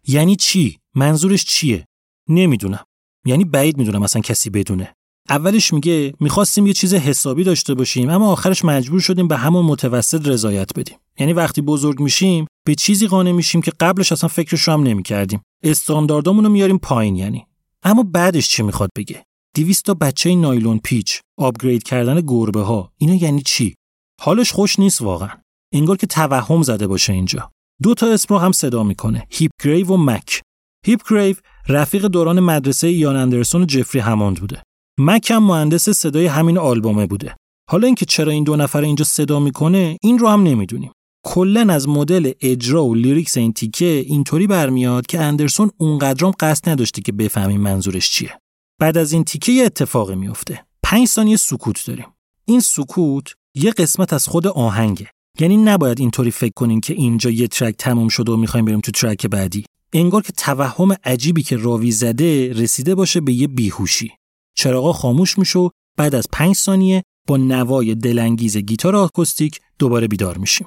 یعنی چی؟ منظورش چیه؟ نمی‌دونم. یعنی بعید می‌دونم اصلا کسی بدونه. اولش میگه می‌خواستیم یه چیز حسابی داشته باشیم اما آخرش مجبور شدیم به همون متوسط رضایت بدیم. یعنی وقتی بزرگ میشیم به چیزی قانع میشیم که قبلش اصلا فکرش رو هم نمی‌کردیم. استانداردامون رو میاریم پایین یعنی. اما بعدش چی می‌خواد بگه؟ 200 تا بچه نایلون پیچ، آپگرید کردن گربه ها، اینا یعنی چی؟ حالش خوش نیست واقعا. انگار که توهم زده باشه اینجا. دو تا اسم رو هم صدا می‌کنه هیپ گریو و مک هیپ گریو رفیق دوران مدرسه یان اندرسون و جفری هماند بوده. مک هم مهندس صدای همین آلبومه بوده. حالا اینکه چرا این دو نفر اینجا صدا می‌کنه این رو هم نمی‌دونیم. کلا از مدل اجرا و lyrics این تیکه اینطوری برمیاد که اندرسون اونقدرام قصد نداشته که بفهمیم منظورش چیه. بعد از این تیکه یه اتفاقی میفته پنج ثانیه سکوت داریم. این سکوت یه قسمت از خود آهنگه. یعنی نباید اینطوری فکر کنین که اینجا یه ترک تموم شده و می‌خوایم بریم تو ترک بعدی. انگار که توهم عجیبی که راوی زده رسیده باشه به یه بیهوشی. چراغا خاموش میشه بعد از پنج ثانیه با نوای دلانگیز گیتار آکوستیک دوباره بیدار میشیم.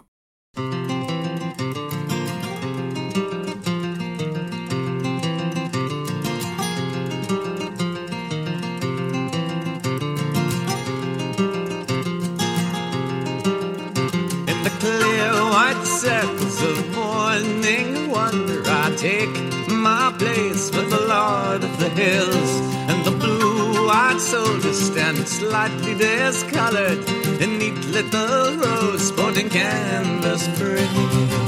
Morning wonder I take my place with the Lord of the Hills and the blue-eyed soldiers stand slightly discolored in neat little rows sporting canvas frills.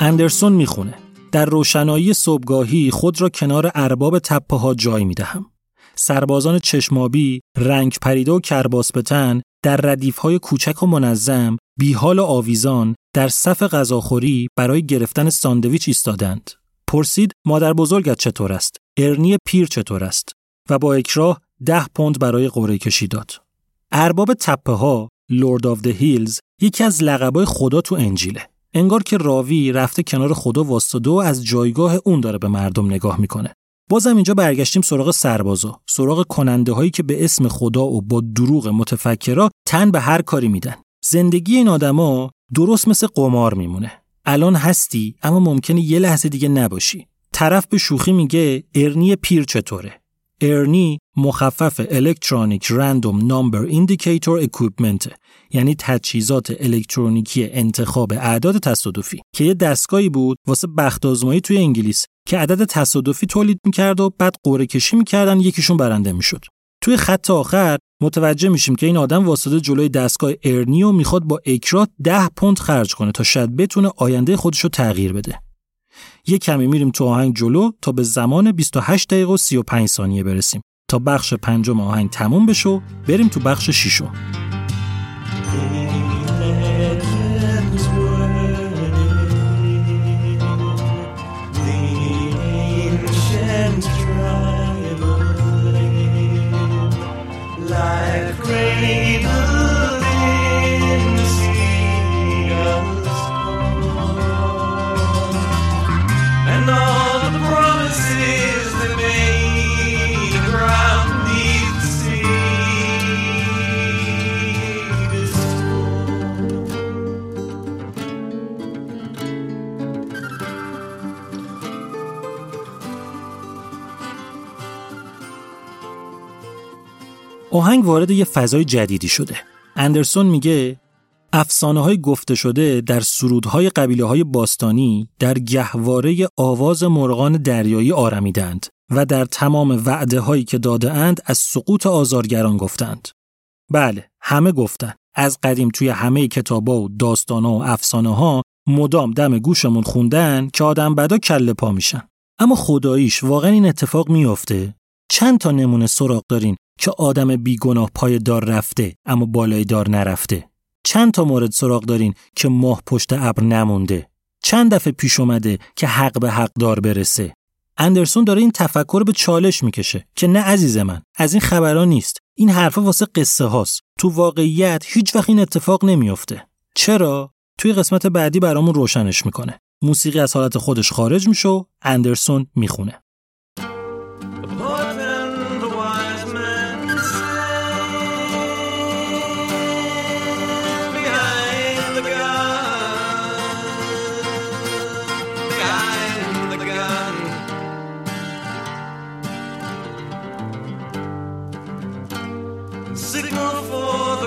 اندرسون می‌خونه در روشنایی صبحگاهی خود را کنار ارباب تپه ها جای می‌دهم. سربازان چشم آبی، رنگ پریده و کرباس بتن در ردیفهای کوچک و منظم، بیحال و آویزان در صف غذاخوری برای گرفتن ساندویچ ایستادند. پرسید مادر بزرگت چطور است؟ ارنی پیر چطور است؟ و با اکراه ده پوند برای قرعه کشی داد. ارباب تپه ها، Lord of the Hills، یکی از لقبای خدا تو انجیله. انگار که راوی رفته کنار خدا واسطه و از جایگاه اون داره به مردم نگاه می‌کنه. بازم اینجا برگشتیم سراغ سربازا سراغ کننده هایی که به اسم خدا و با دروغ متفکرا تن به هر کاری میدن. زندگی این آدما درست مثل قمار میمونه. الان هستی اما ممکنه یه لحظه دیگه نباشی. طرف به شوخی میگه ارنی پیر چطوره؟ ارنی مخفف Electronic Random Number Indicator Equipment یعنی تجهیزات الکترونیکی انتخاب اعداد تصادفی که یه دستگاهی بود واسه بخت آزمایی توی انگلیس. که عدد تصادفی تولید می‌کرد و بعد قرعه کشی می‌کردن یکیشون برنده می‌شد. توی خط آخر متوجه میشیم که این آدم واسطه جلوی دستگاه ارنیو می‌خواد با اکرات ده پوند خرج کنه تا شاید بتونه آینده خودش رو تغییر بده. یه کمی میریم تو آهنگ جلو تا به زمان 28 دقیقه و 35 ثانیه برسیم. تا بخش پنجم آهنگ تموم بشه بریم تو بخش ششم. آهنگ وارد یه فضای جدیدی شده. اندرسون میگه افسانه های گفته شده در سرودهای قبیله های باستانی در گهواره آواز مرغان دریایی آرمیدند و در تمام وعده هایی که داده اند از سقوط آزارگران گفتند. بله، همه گفتند. از قدیم توی همه کتابا و داستانا و افسانه ها مدام دم گوشمون خوندن که آدم بدا کله پا میشن اما خداییش واقعا این اتفاق میافته چند تا نمونه سراغ دارین که آدم بیگناه پای دار رفته اما بالای دار نرفته. چند تا مورد سراغ دارین که ماه پشت ابر نمونده؟ چند دفعه پیش اومده که حق به حق دار برسه؟ اندرسون داره این تفکر به چالش می‌کشه که نه عزیز من از این خبران نیست. این حرفا واسه قصه هاست. تو واقعیت هیچ وقت این اتفاق نمیافته. چرا؟ توی قسمت بعدی برامون روشنش می‌کنه. موسیقی از حالت خودش خارج میشه اندرسون می‌خونه.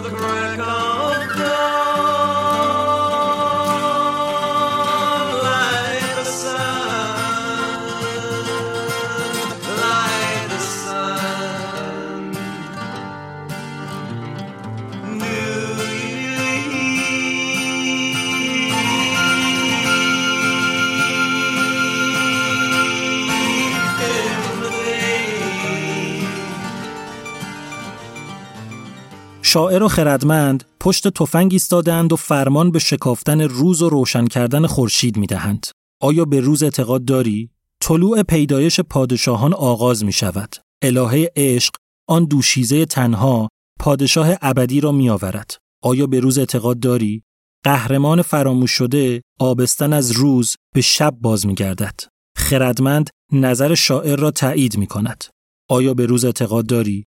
The crack شاعر و خردمند پشت تفنگ ایستادند و فرمان به شکافتن روز و روشن کردن خورشید می‌دهند. آیا به روز اعتقاد داری؟ طلوع پیدایش پادشاهان آغاز می شود. الهه عشق آن دوشیزه تنها پادشاه ابدی را می آورد. آیا به روز اعتقاد داری؟ قهرمان فراموش شده آبستن از روز به شب باز می گردد. خردمند نظر شاعر را تایید می کند. آیا به روز اعتقاد داری؟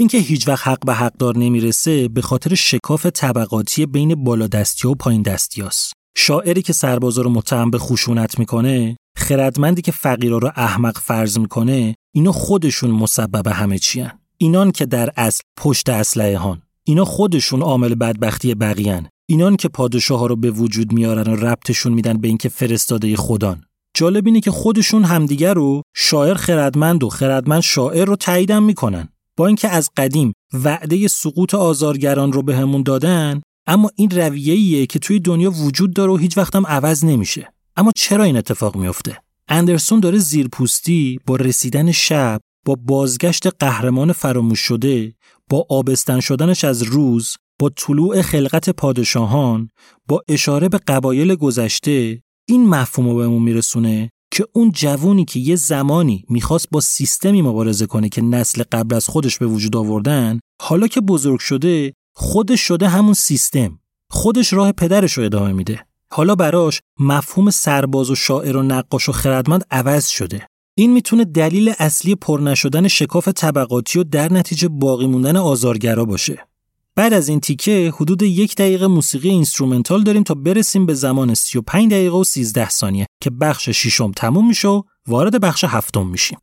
اینکه هیچ وقت حق به حقدار نمی‌رسه به خاطر شکاف طبقاتی بین بالا دستی و پایین دستی است. شاعری که سربازا رو متهم به خشونت می‌کنه، خردمندی که فقیرا رو احمق فرض می‌کنه، اینا خودشون مسبب همه چیان. اینان که در اصل پشت اسلحه هان. اینا خودشون عامل بدبختی بقیان. اینان که پادشاه ها رو به وجود میارن و ربطشون میدن به اینکه فرستاده خدان. جالب اینه که خودشون همدیگر رو شاعر خردمند و خردمند شاعر رو تاییدم می‌کنن. با اینکه از قدیم وعده سقوط آزارگران رو بهمون به دادن اما این رویه‌ایه که توی دنیا وجود داره و هیچ وقت هم عوض نمیشه. اما چرا این اتفاق میفته اندرسون داره زیرپوستی با رسیدن شب با بازگشت قهرمان فراموش شده با آبستن شدنش از روز با طلوع خلقت پادشاهان با اشاره به قبایل گذشته این مفهوم رو بهمون میرسونه که اون جوونی که یه زمانی می‌خواست با سیستمی مبارزه کنه که نسل قبل از خودش به وجود آوردن حالا که بزرگ شده خودش شده همون سیستم. خودش راه پدرش رو ادامه میده. حالا براش مفهوم سرباز و شاعر و نقاش و خردمند عوض شده. این می‌تونه دلیل اصلی پر نشدن شکاف طبقاتی و در نتیجه باقی موندن آزارگرا باشه. بعد از این تیکه حدود یک دقیقه موسیقی اینسترومنتال داریم تا برسیم به زمان 35 دقیقه و 13 ثانیه که بخش ششم تموم میشه و وارد بخش هفتم میشیم.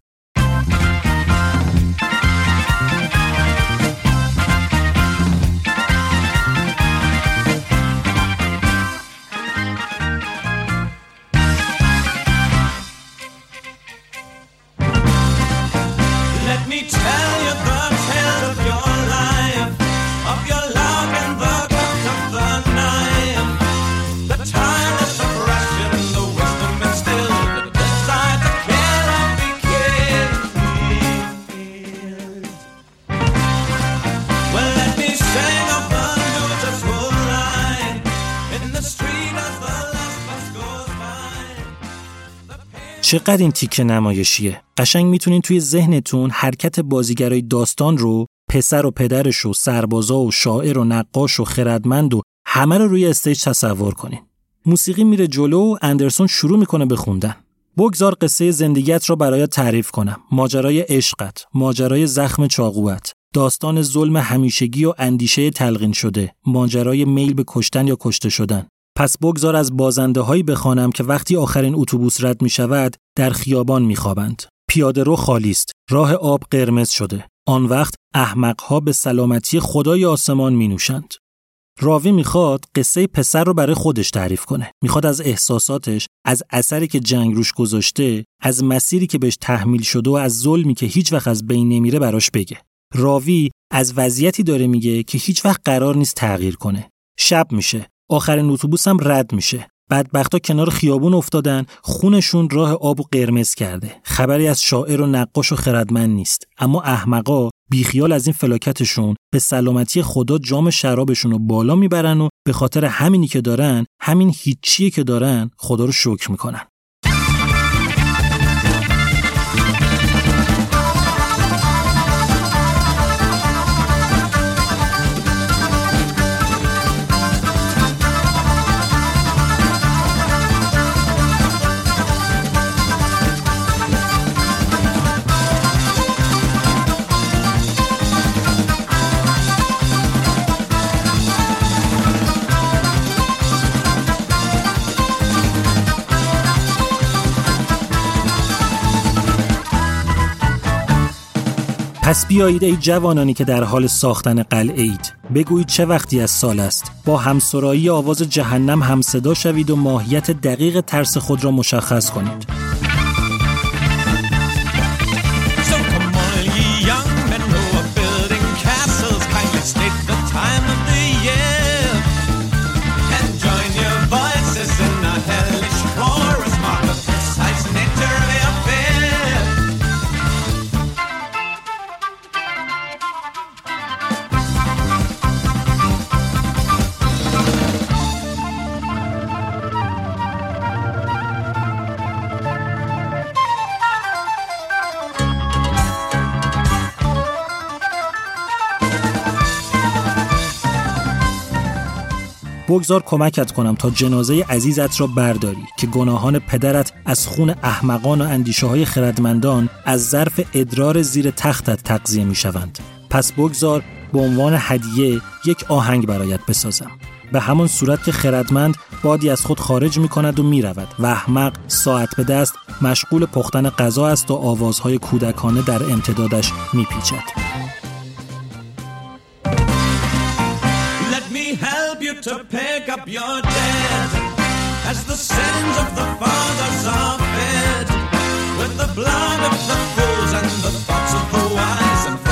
چقدر این تیکه نمایشیه؟ قشنگ می‌تونین توی ذهنتون حرکت بازیگرای داستان رو پسر و پدرش و سربازا و شاعر و نقاش و خردمند و همه رو روی استیج تصور کنین. موسیقی میره جلو و اندرسون شروع می‌کنه به خوندن. بگذار قصه زندگیت رو برایت تعریف کنم. ماجرای عشقت ماجرای زخم چاقوت داستان ظلم همیشگی و اندیشه تلقین شده ماجرای میل به کشتن یا کشته شدن. پس بگذار از بازنده هایی بخوانم که وقتی آخرین اتوبوس رد می شود در خیابان می خوابند. پیاده رو خالی است. راه آب قرمز شده. آن وقت احمقها به سلامتی خدای آسمان می نوشند. راوی می‌خواد قصه پسر رو برای خودش تعریف کنه. می‌خواد از احساساتش، از اثری که جنگ روش گذاشته، از مسیری که بهش تحمیل شده و از ظلمی که هیچ وقت از بین نمیره براش بگه. راوی از وضعیتی داره میگه که هیچ وقت قرار نیست تغییر کنه. شب میشه. آخرین اتوبوس هم رد میشه. بدبختا کنار خیابون افتادن خونشون راه آب و قرمز کرده. خبری از شاعر و نقاش و خردمند نیست. اما احمقا بیخیال از این فلاکتشون به سلامتی خدا جام شرابشون رو بالا می‌برن و به خاطر همینی که دارن همین هیچیه که دارن خدا رو شکر می‌کنن. پس بیایید ای جوانانی که در حال ساختن قلعه اید. بگویید چه وقتی از سال است. با همسرایی آواز جهنم همصدا شوید و ماهیت دقیق ترس خود را مشخص کنید. بگذار کمکت کنم تا جنازه عزیزت را برداری که گناهان پدرت از خون احمقان و اندیشه های خردمندان از ظرف ادرار زیر تختت تقضیه می شوند. پس بگذار به عنوان هدیه یک آهنگ برایت بسازم. به همان صورت که خردمند بادی از خود خارج می کند و می رود و احمق ساعت به دست مشغول پختن غذا است و آوازهای کودکانه در امتدادش می پیچد. To pick up your dead as the sins of the fathers are fed with the blood of the fools and the thoughts of the wise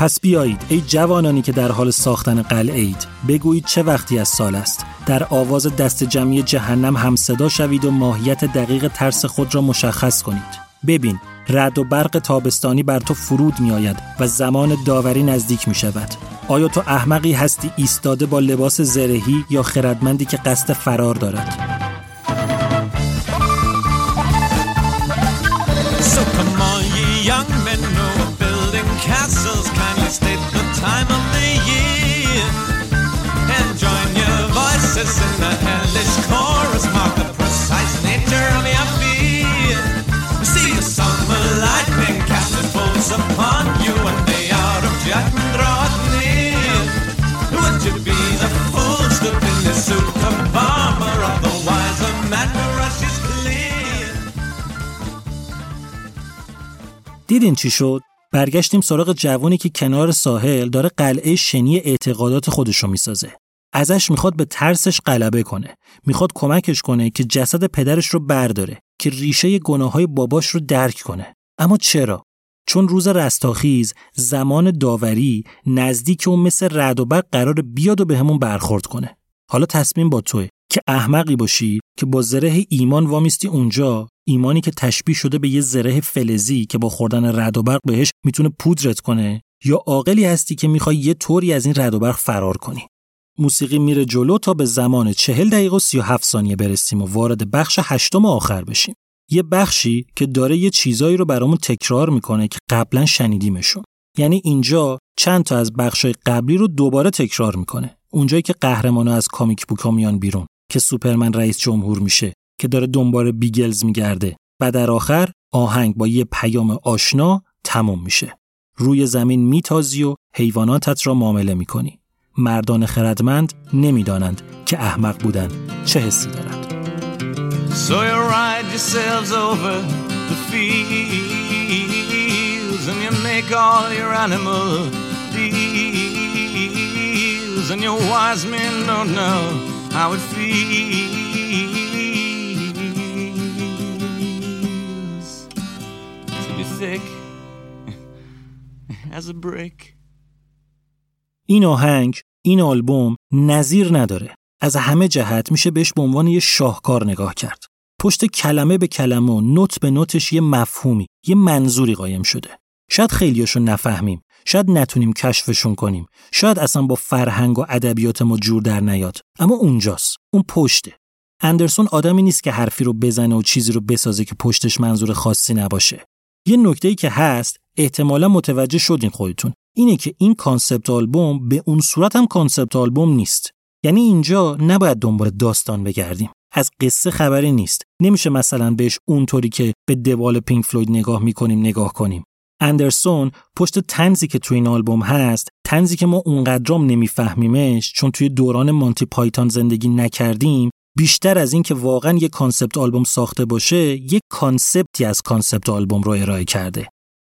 پس بیایید ای جوانانی که در حال ساختن قلعه اید بگویید چه وقتی از سال است؟ در آواز دست جمعی جهنم هم صدا شوید و ماهیت دقیق ترس خود را مشخص کنید. ببین رد و برق تابستانی بر تو فرود می آید و زمان داوری نزدیک می شود آیا تو احمقی هستی ایستاده با لباس زرهی یا خردمندی که قصد فرار دارد؟ دیدین چی شد؟ برگشتیم سراغ جوانی که کنار ساحل داره قلعه شنی اعتقادات خودشو می‌سازه. ازش می‌خواد به ترسش غلبه کنه. می‌خواد کمکش کنه که جسد پدرش رو برداره که ریشه گناه های باباش رو درک کنه. اما چرا؟ چون روز رستاخیز زمان داوری نزدیک اون مثل رد و برق قرار بیاد و به همون برخورد کنه. حالا تصمیم با توه که احمقی باشی که با زره ایمان وامیستی اونجا ایمانی که تشبیه شده به یه زره فلزی که با خوردن رد و برق بهش می‌تونه پودرت کنه یا عاقلی هستی که می‌خوای یه طوری از این رد و برق فرار کنی. موسیقی میره جلو تا به زمان چهل دقیقه و 37 ثانیه برسیم و وارد بخش هشتم آخر بشیم. یه بخشی که داره یه چیزایی رو برامون تکرار می‌کنه که قبلا شنیدیمشون یعنی اینجا چند تا از بخشای قبلی رو دوباره تکرار می‌کنه. اونجایی که قهرمانا از کامیک بوکا میان بیرون. که سوپرمن رئیس جمهور میشه که داره دنبال بیگلز میگرده. و در آخر آهنگ با یه پیام آشنا تموم میشه. روی زمین میتازی و حیواناتت را معامله می‌کنی. مردان خردمند نمی‌دانند که احمق بودن چه حسی دارند So you ride yourselves over the fields and you make all your animal deals, and your wise men don't know how it feels to be thick as a brick. این آهنگ این آلبوم نظیر نداره. از همه جهت میشه بهش به عنوان یه شاهکار نگاه کرد. پشت کلمه به کلمه و نوت به نوتش یه مفهومی یه منظوری قایم شده. شاید خیلیاشو نفهمیم. شاید نتونیم کشفشون کنیم. شاید اصلا با فرهنگ و ادبیات ما جور در نیاد. اما اونجاست. اون پشته. اندرسون آدمی نیست که حرفی رو بزنه و چیزی رو بسازه که پشتش منظور خاصی نباشه. یه نکته ای که هست احتمالا متوجه شدین خودتون. اینه که این concept album به اون صورت هم concept album نیست. یعنی اینجا نباید دنبال داستان بگردیم. از قصه خبری نیست. نمیشه مثلا بهش اونطوری که به The Wall پینک فلوید نگاه می‌کنیم نگاه کنیم. اندرسون پشت طنزی که توی این آلبوم هست طنزی که ما اونقدرام نمیفهمیمش چون توی دوران مانتی پایتون زندگی نکردیم بیشتر از این که واقعا یک concept album ساخته باشه یک concept ی از concept album رو ارائه کرده.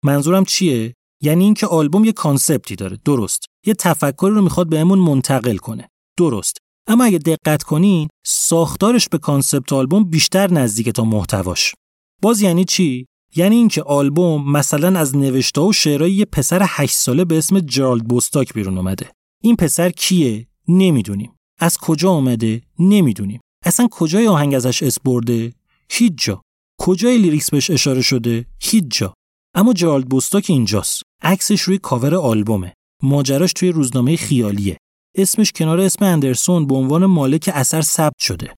منظورم چیه؟ یعنی اینکه آلبوم یه concept ی داره درست. یه تفکری رو می‌خواد بهمون منتقل کنه. درست. اما اگه دقت کنین ساختارش به concept album بیشتر نزدیکه تا محتواش. باز یعنی چی؟ یعنی اینکه آلبوم مثلا از نوشته و شعرهای یه پسر 8 ساله به اسم جرالد بوستاک بیرون اومده. این پسر کیه؟ نمی‌دونیم. از کجا اومده؟ نمی‌دونیم. اصلا کجای آهنگ ازش اسم برده؟ هیچ جا کجای lyrics بهش اشاره شده؟ هیچ جا اما جرالد بوستاک اینجاست. عکسش روی کاور آلبومه. ماجراش توی روزنامه خیالیه. اسمش کنار اسم اندرسون به عنوان مالک اثر ثبت شده.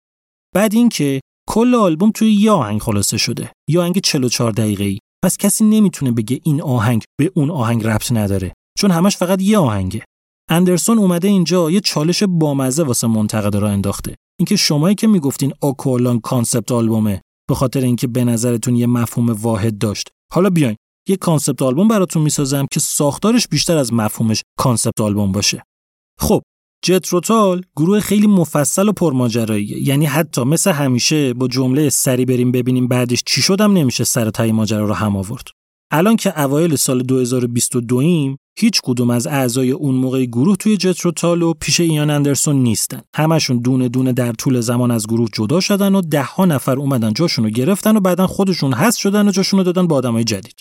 بعد اینکه کل آلبوم توی یه آهنگ خلاصه شده. یه آهنگ 44 دقیقه ای پس کسی نمی‌تونه بگه این آهنگ به اون آهنگ ربط نداره. چون همش فقط یه آهنگه. اندرسون اومده اینجا یه چالش بامزه واسه منتقدا راه انداخته. اینکه شمایی که می‌گفتین Aqualung concept album ه به خاطر اینکه به نظرتون یه مفهوم واحد داشت. حالا بیاین یه concept album براتون می‌سازم که ساختارش بیشتر از مفهومش concept album باشه. خب جتروتال گروه خیلی مفصل و پرماجراییه یعنی حتی مثل همیشه با جمله سری بریم ببینیم بعدش چی شد هم نمیشه سر و ته ماجرا رو هم آورد. الان که اوایل سال 2022 ایم هیچ کدوم از اعضای اون موقع گروه توی جتروتال و پیش ایان اندرسون نیستن. همشون دونه دونه در طول زمان از گروه جدا شدن و ده ها نفر اومدن جاشون رو گرفتن و بعدا خودشون حذف شدن و جاشون رو دادن با آدمای جدید.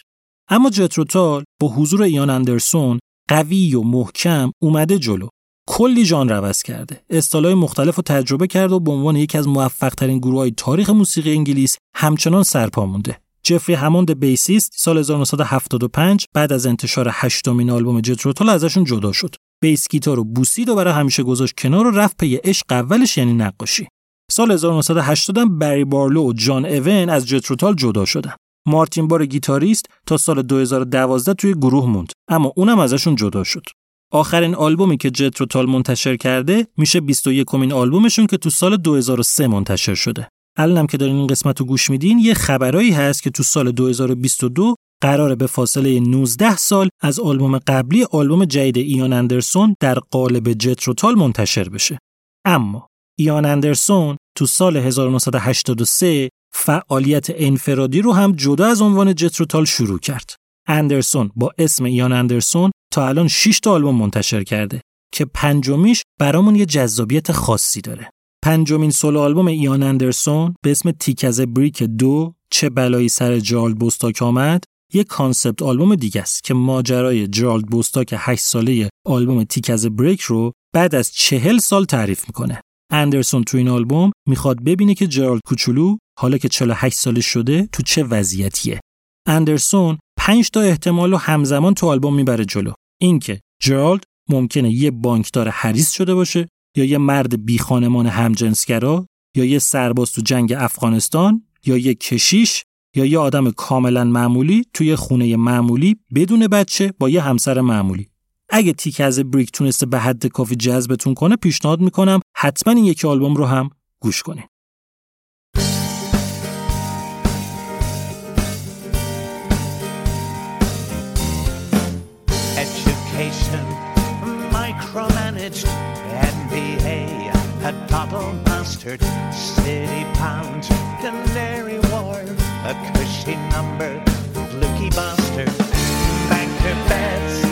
اما جتروتال با حضور ایان اندرسون قوی و محکم اومده جلو. کلی ژانر عوض کرده. اصطلاح مختلف رو تجربه کرده و به عنوان یکی از موفق ترین گروه های تاریخ موسیقی انگلیس همچنان سرپا مونده. جفری هموند bassist سال 1975 بعد از انتشار هشتمین آلبوم جتروتال ازشون جدا شد. bass guitar رو بوسید و برای همیشه گذاشت کنار و رفت پی عشق اولش یعنی نقاشی. سال 1980 بری بارلو و جان اوان از جتروتال جدا شدن. مارتین بار گیتاریست تا سال 2012 توی گروه موند اما اونم ازشون جدا شد. آخرین آلبومی که جتروتال منتشر کرده میشه 21 کمین آلبومشون که تو سال 2003 منتشر شده. الانم که دارین این قسمت رو گوش میدین یه خبرایی هست که تو سال 2022 قراره به فاصله 19 سال از آلبوم قبلی آلبوم جدید ایان اندرسون در قالب جتروتال منتشر بشه. اما ایان اندرسون تو سال 1983 فعالیت انفرادی رو هم جدا از عنوان جتروتال شروع کرد. اندرسون با اسم ایان اندرسون تا الان 6 تا آلبوم منتشر کرده که پنجمیش برامون یه جذابیت خاصی داره. پنجمین solo album ایان اندرسون به اسم Thick as a Brick دو چه بلایی سر جرالد بوستاک آمد یه concept album دیگه است که ماجرای جرالد بوستاک 8 ساله آلبوم Thick as a Brick رو بعد از چهل سال تعریف می‌کنه. اندرسون تو این آلبوم می‌خواد ببینه که جرالد کوچولو حالا که 48 سالش شده تو چه وضعیتیه. اندرسون 5 تا احتمال رو همزمان تو آلبوم می‌بره جلو. اینکه جرالد ممکنه یه بانکدار حریص شده باشه یا یه مرد بی خانمان همجنسگرا یا یه سرباز تو جنگ افغانستان یا یه کشیش یا یه آدم کاملا معمولی توی خونه معمولی بدون بچه با یه همسر معمولی اگه تیک از بریک تونسته به حد کافی جذبتون کنه پیشنهاد می‌کنم حتما این یکی آلبوم رو هم گوش کنید Education. Micromanaged. NBA all my bastard, city pound, canary wharf, a cushy number, fluky bastard, banker bets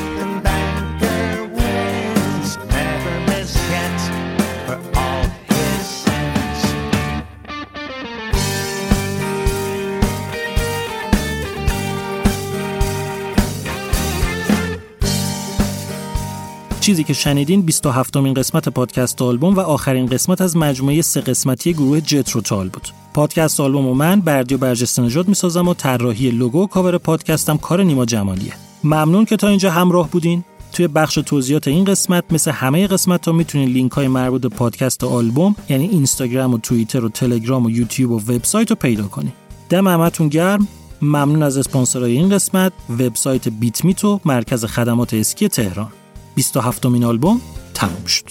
چیزی که شنیدین 27 مین قسمت پادکست آلبوم و آخرین قسمت از مجموعه سه قسمتی گروه جترو تال بود. پادکست آلبوم و من بردیا برجسته می‌سازم و طراحی لوگو و کاور پادکستم کار نیما جمالیه. ممنون که تا اینجا همراه بودین. توی بخش توضیحات این قسمت مثل همه قسمت ها می‌تونین لینک های مربوط به پادکست آلبوم یعنی اینستاگرام و توییتر و تلگرام و یوتیوب و وبسایت رو پیدا کنین. دم همتون گرم. ممنون از اسپانسرای این قسمت وبسایت بیت میتو مرکز خدمات اسکی تهران. 27 مین آلبوم تموم شد.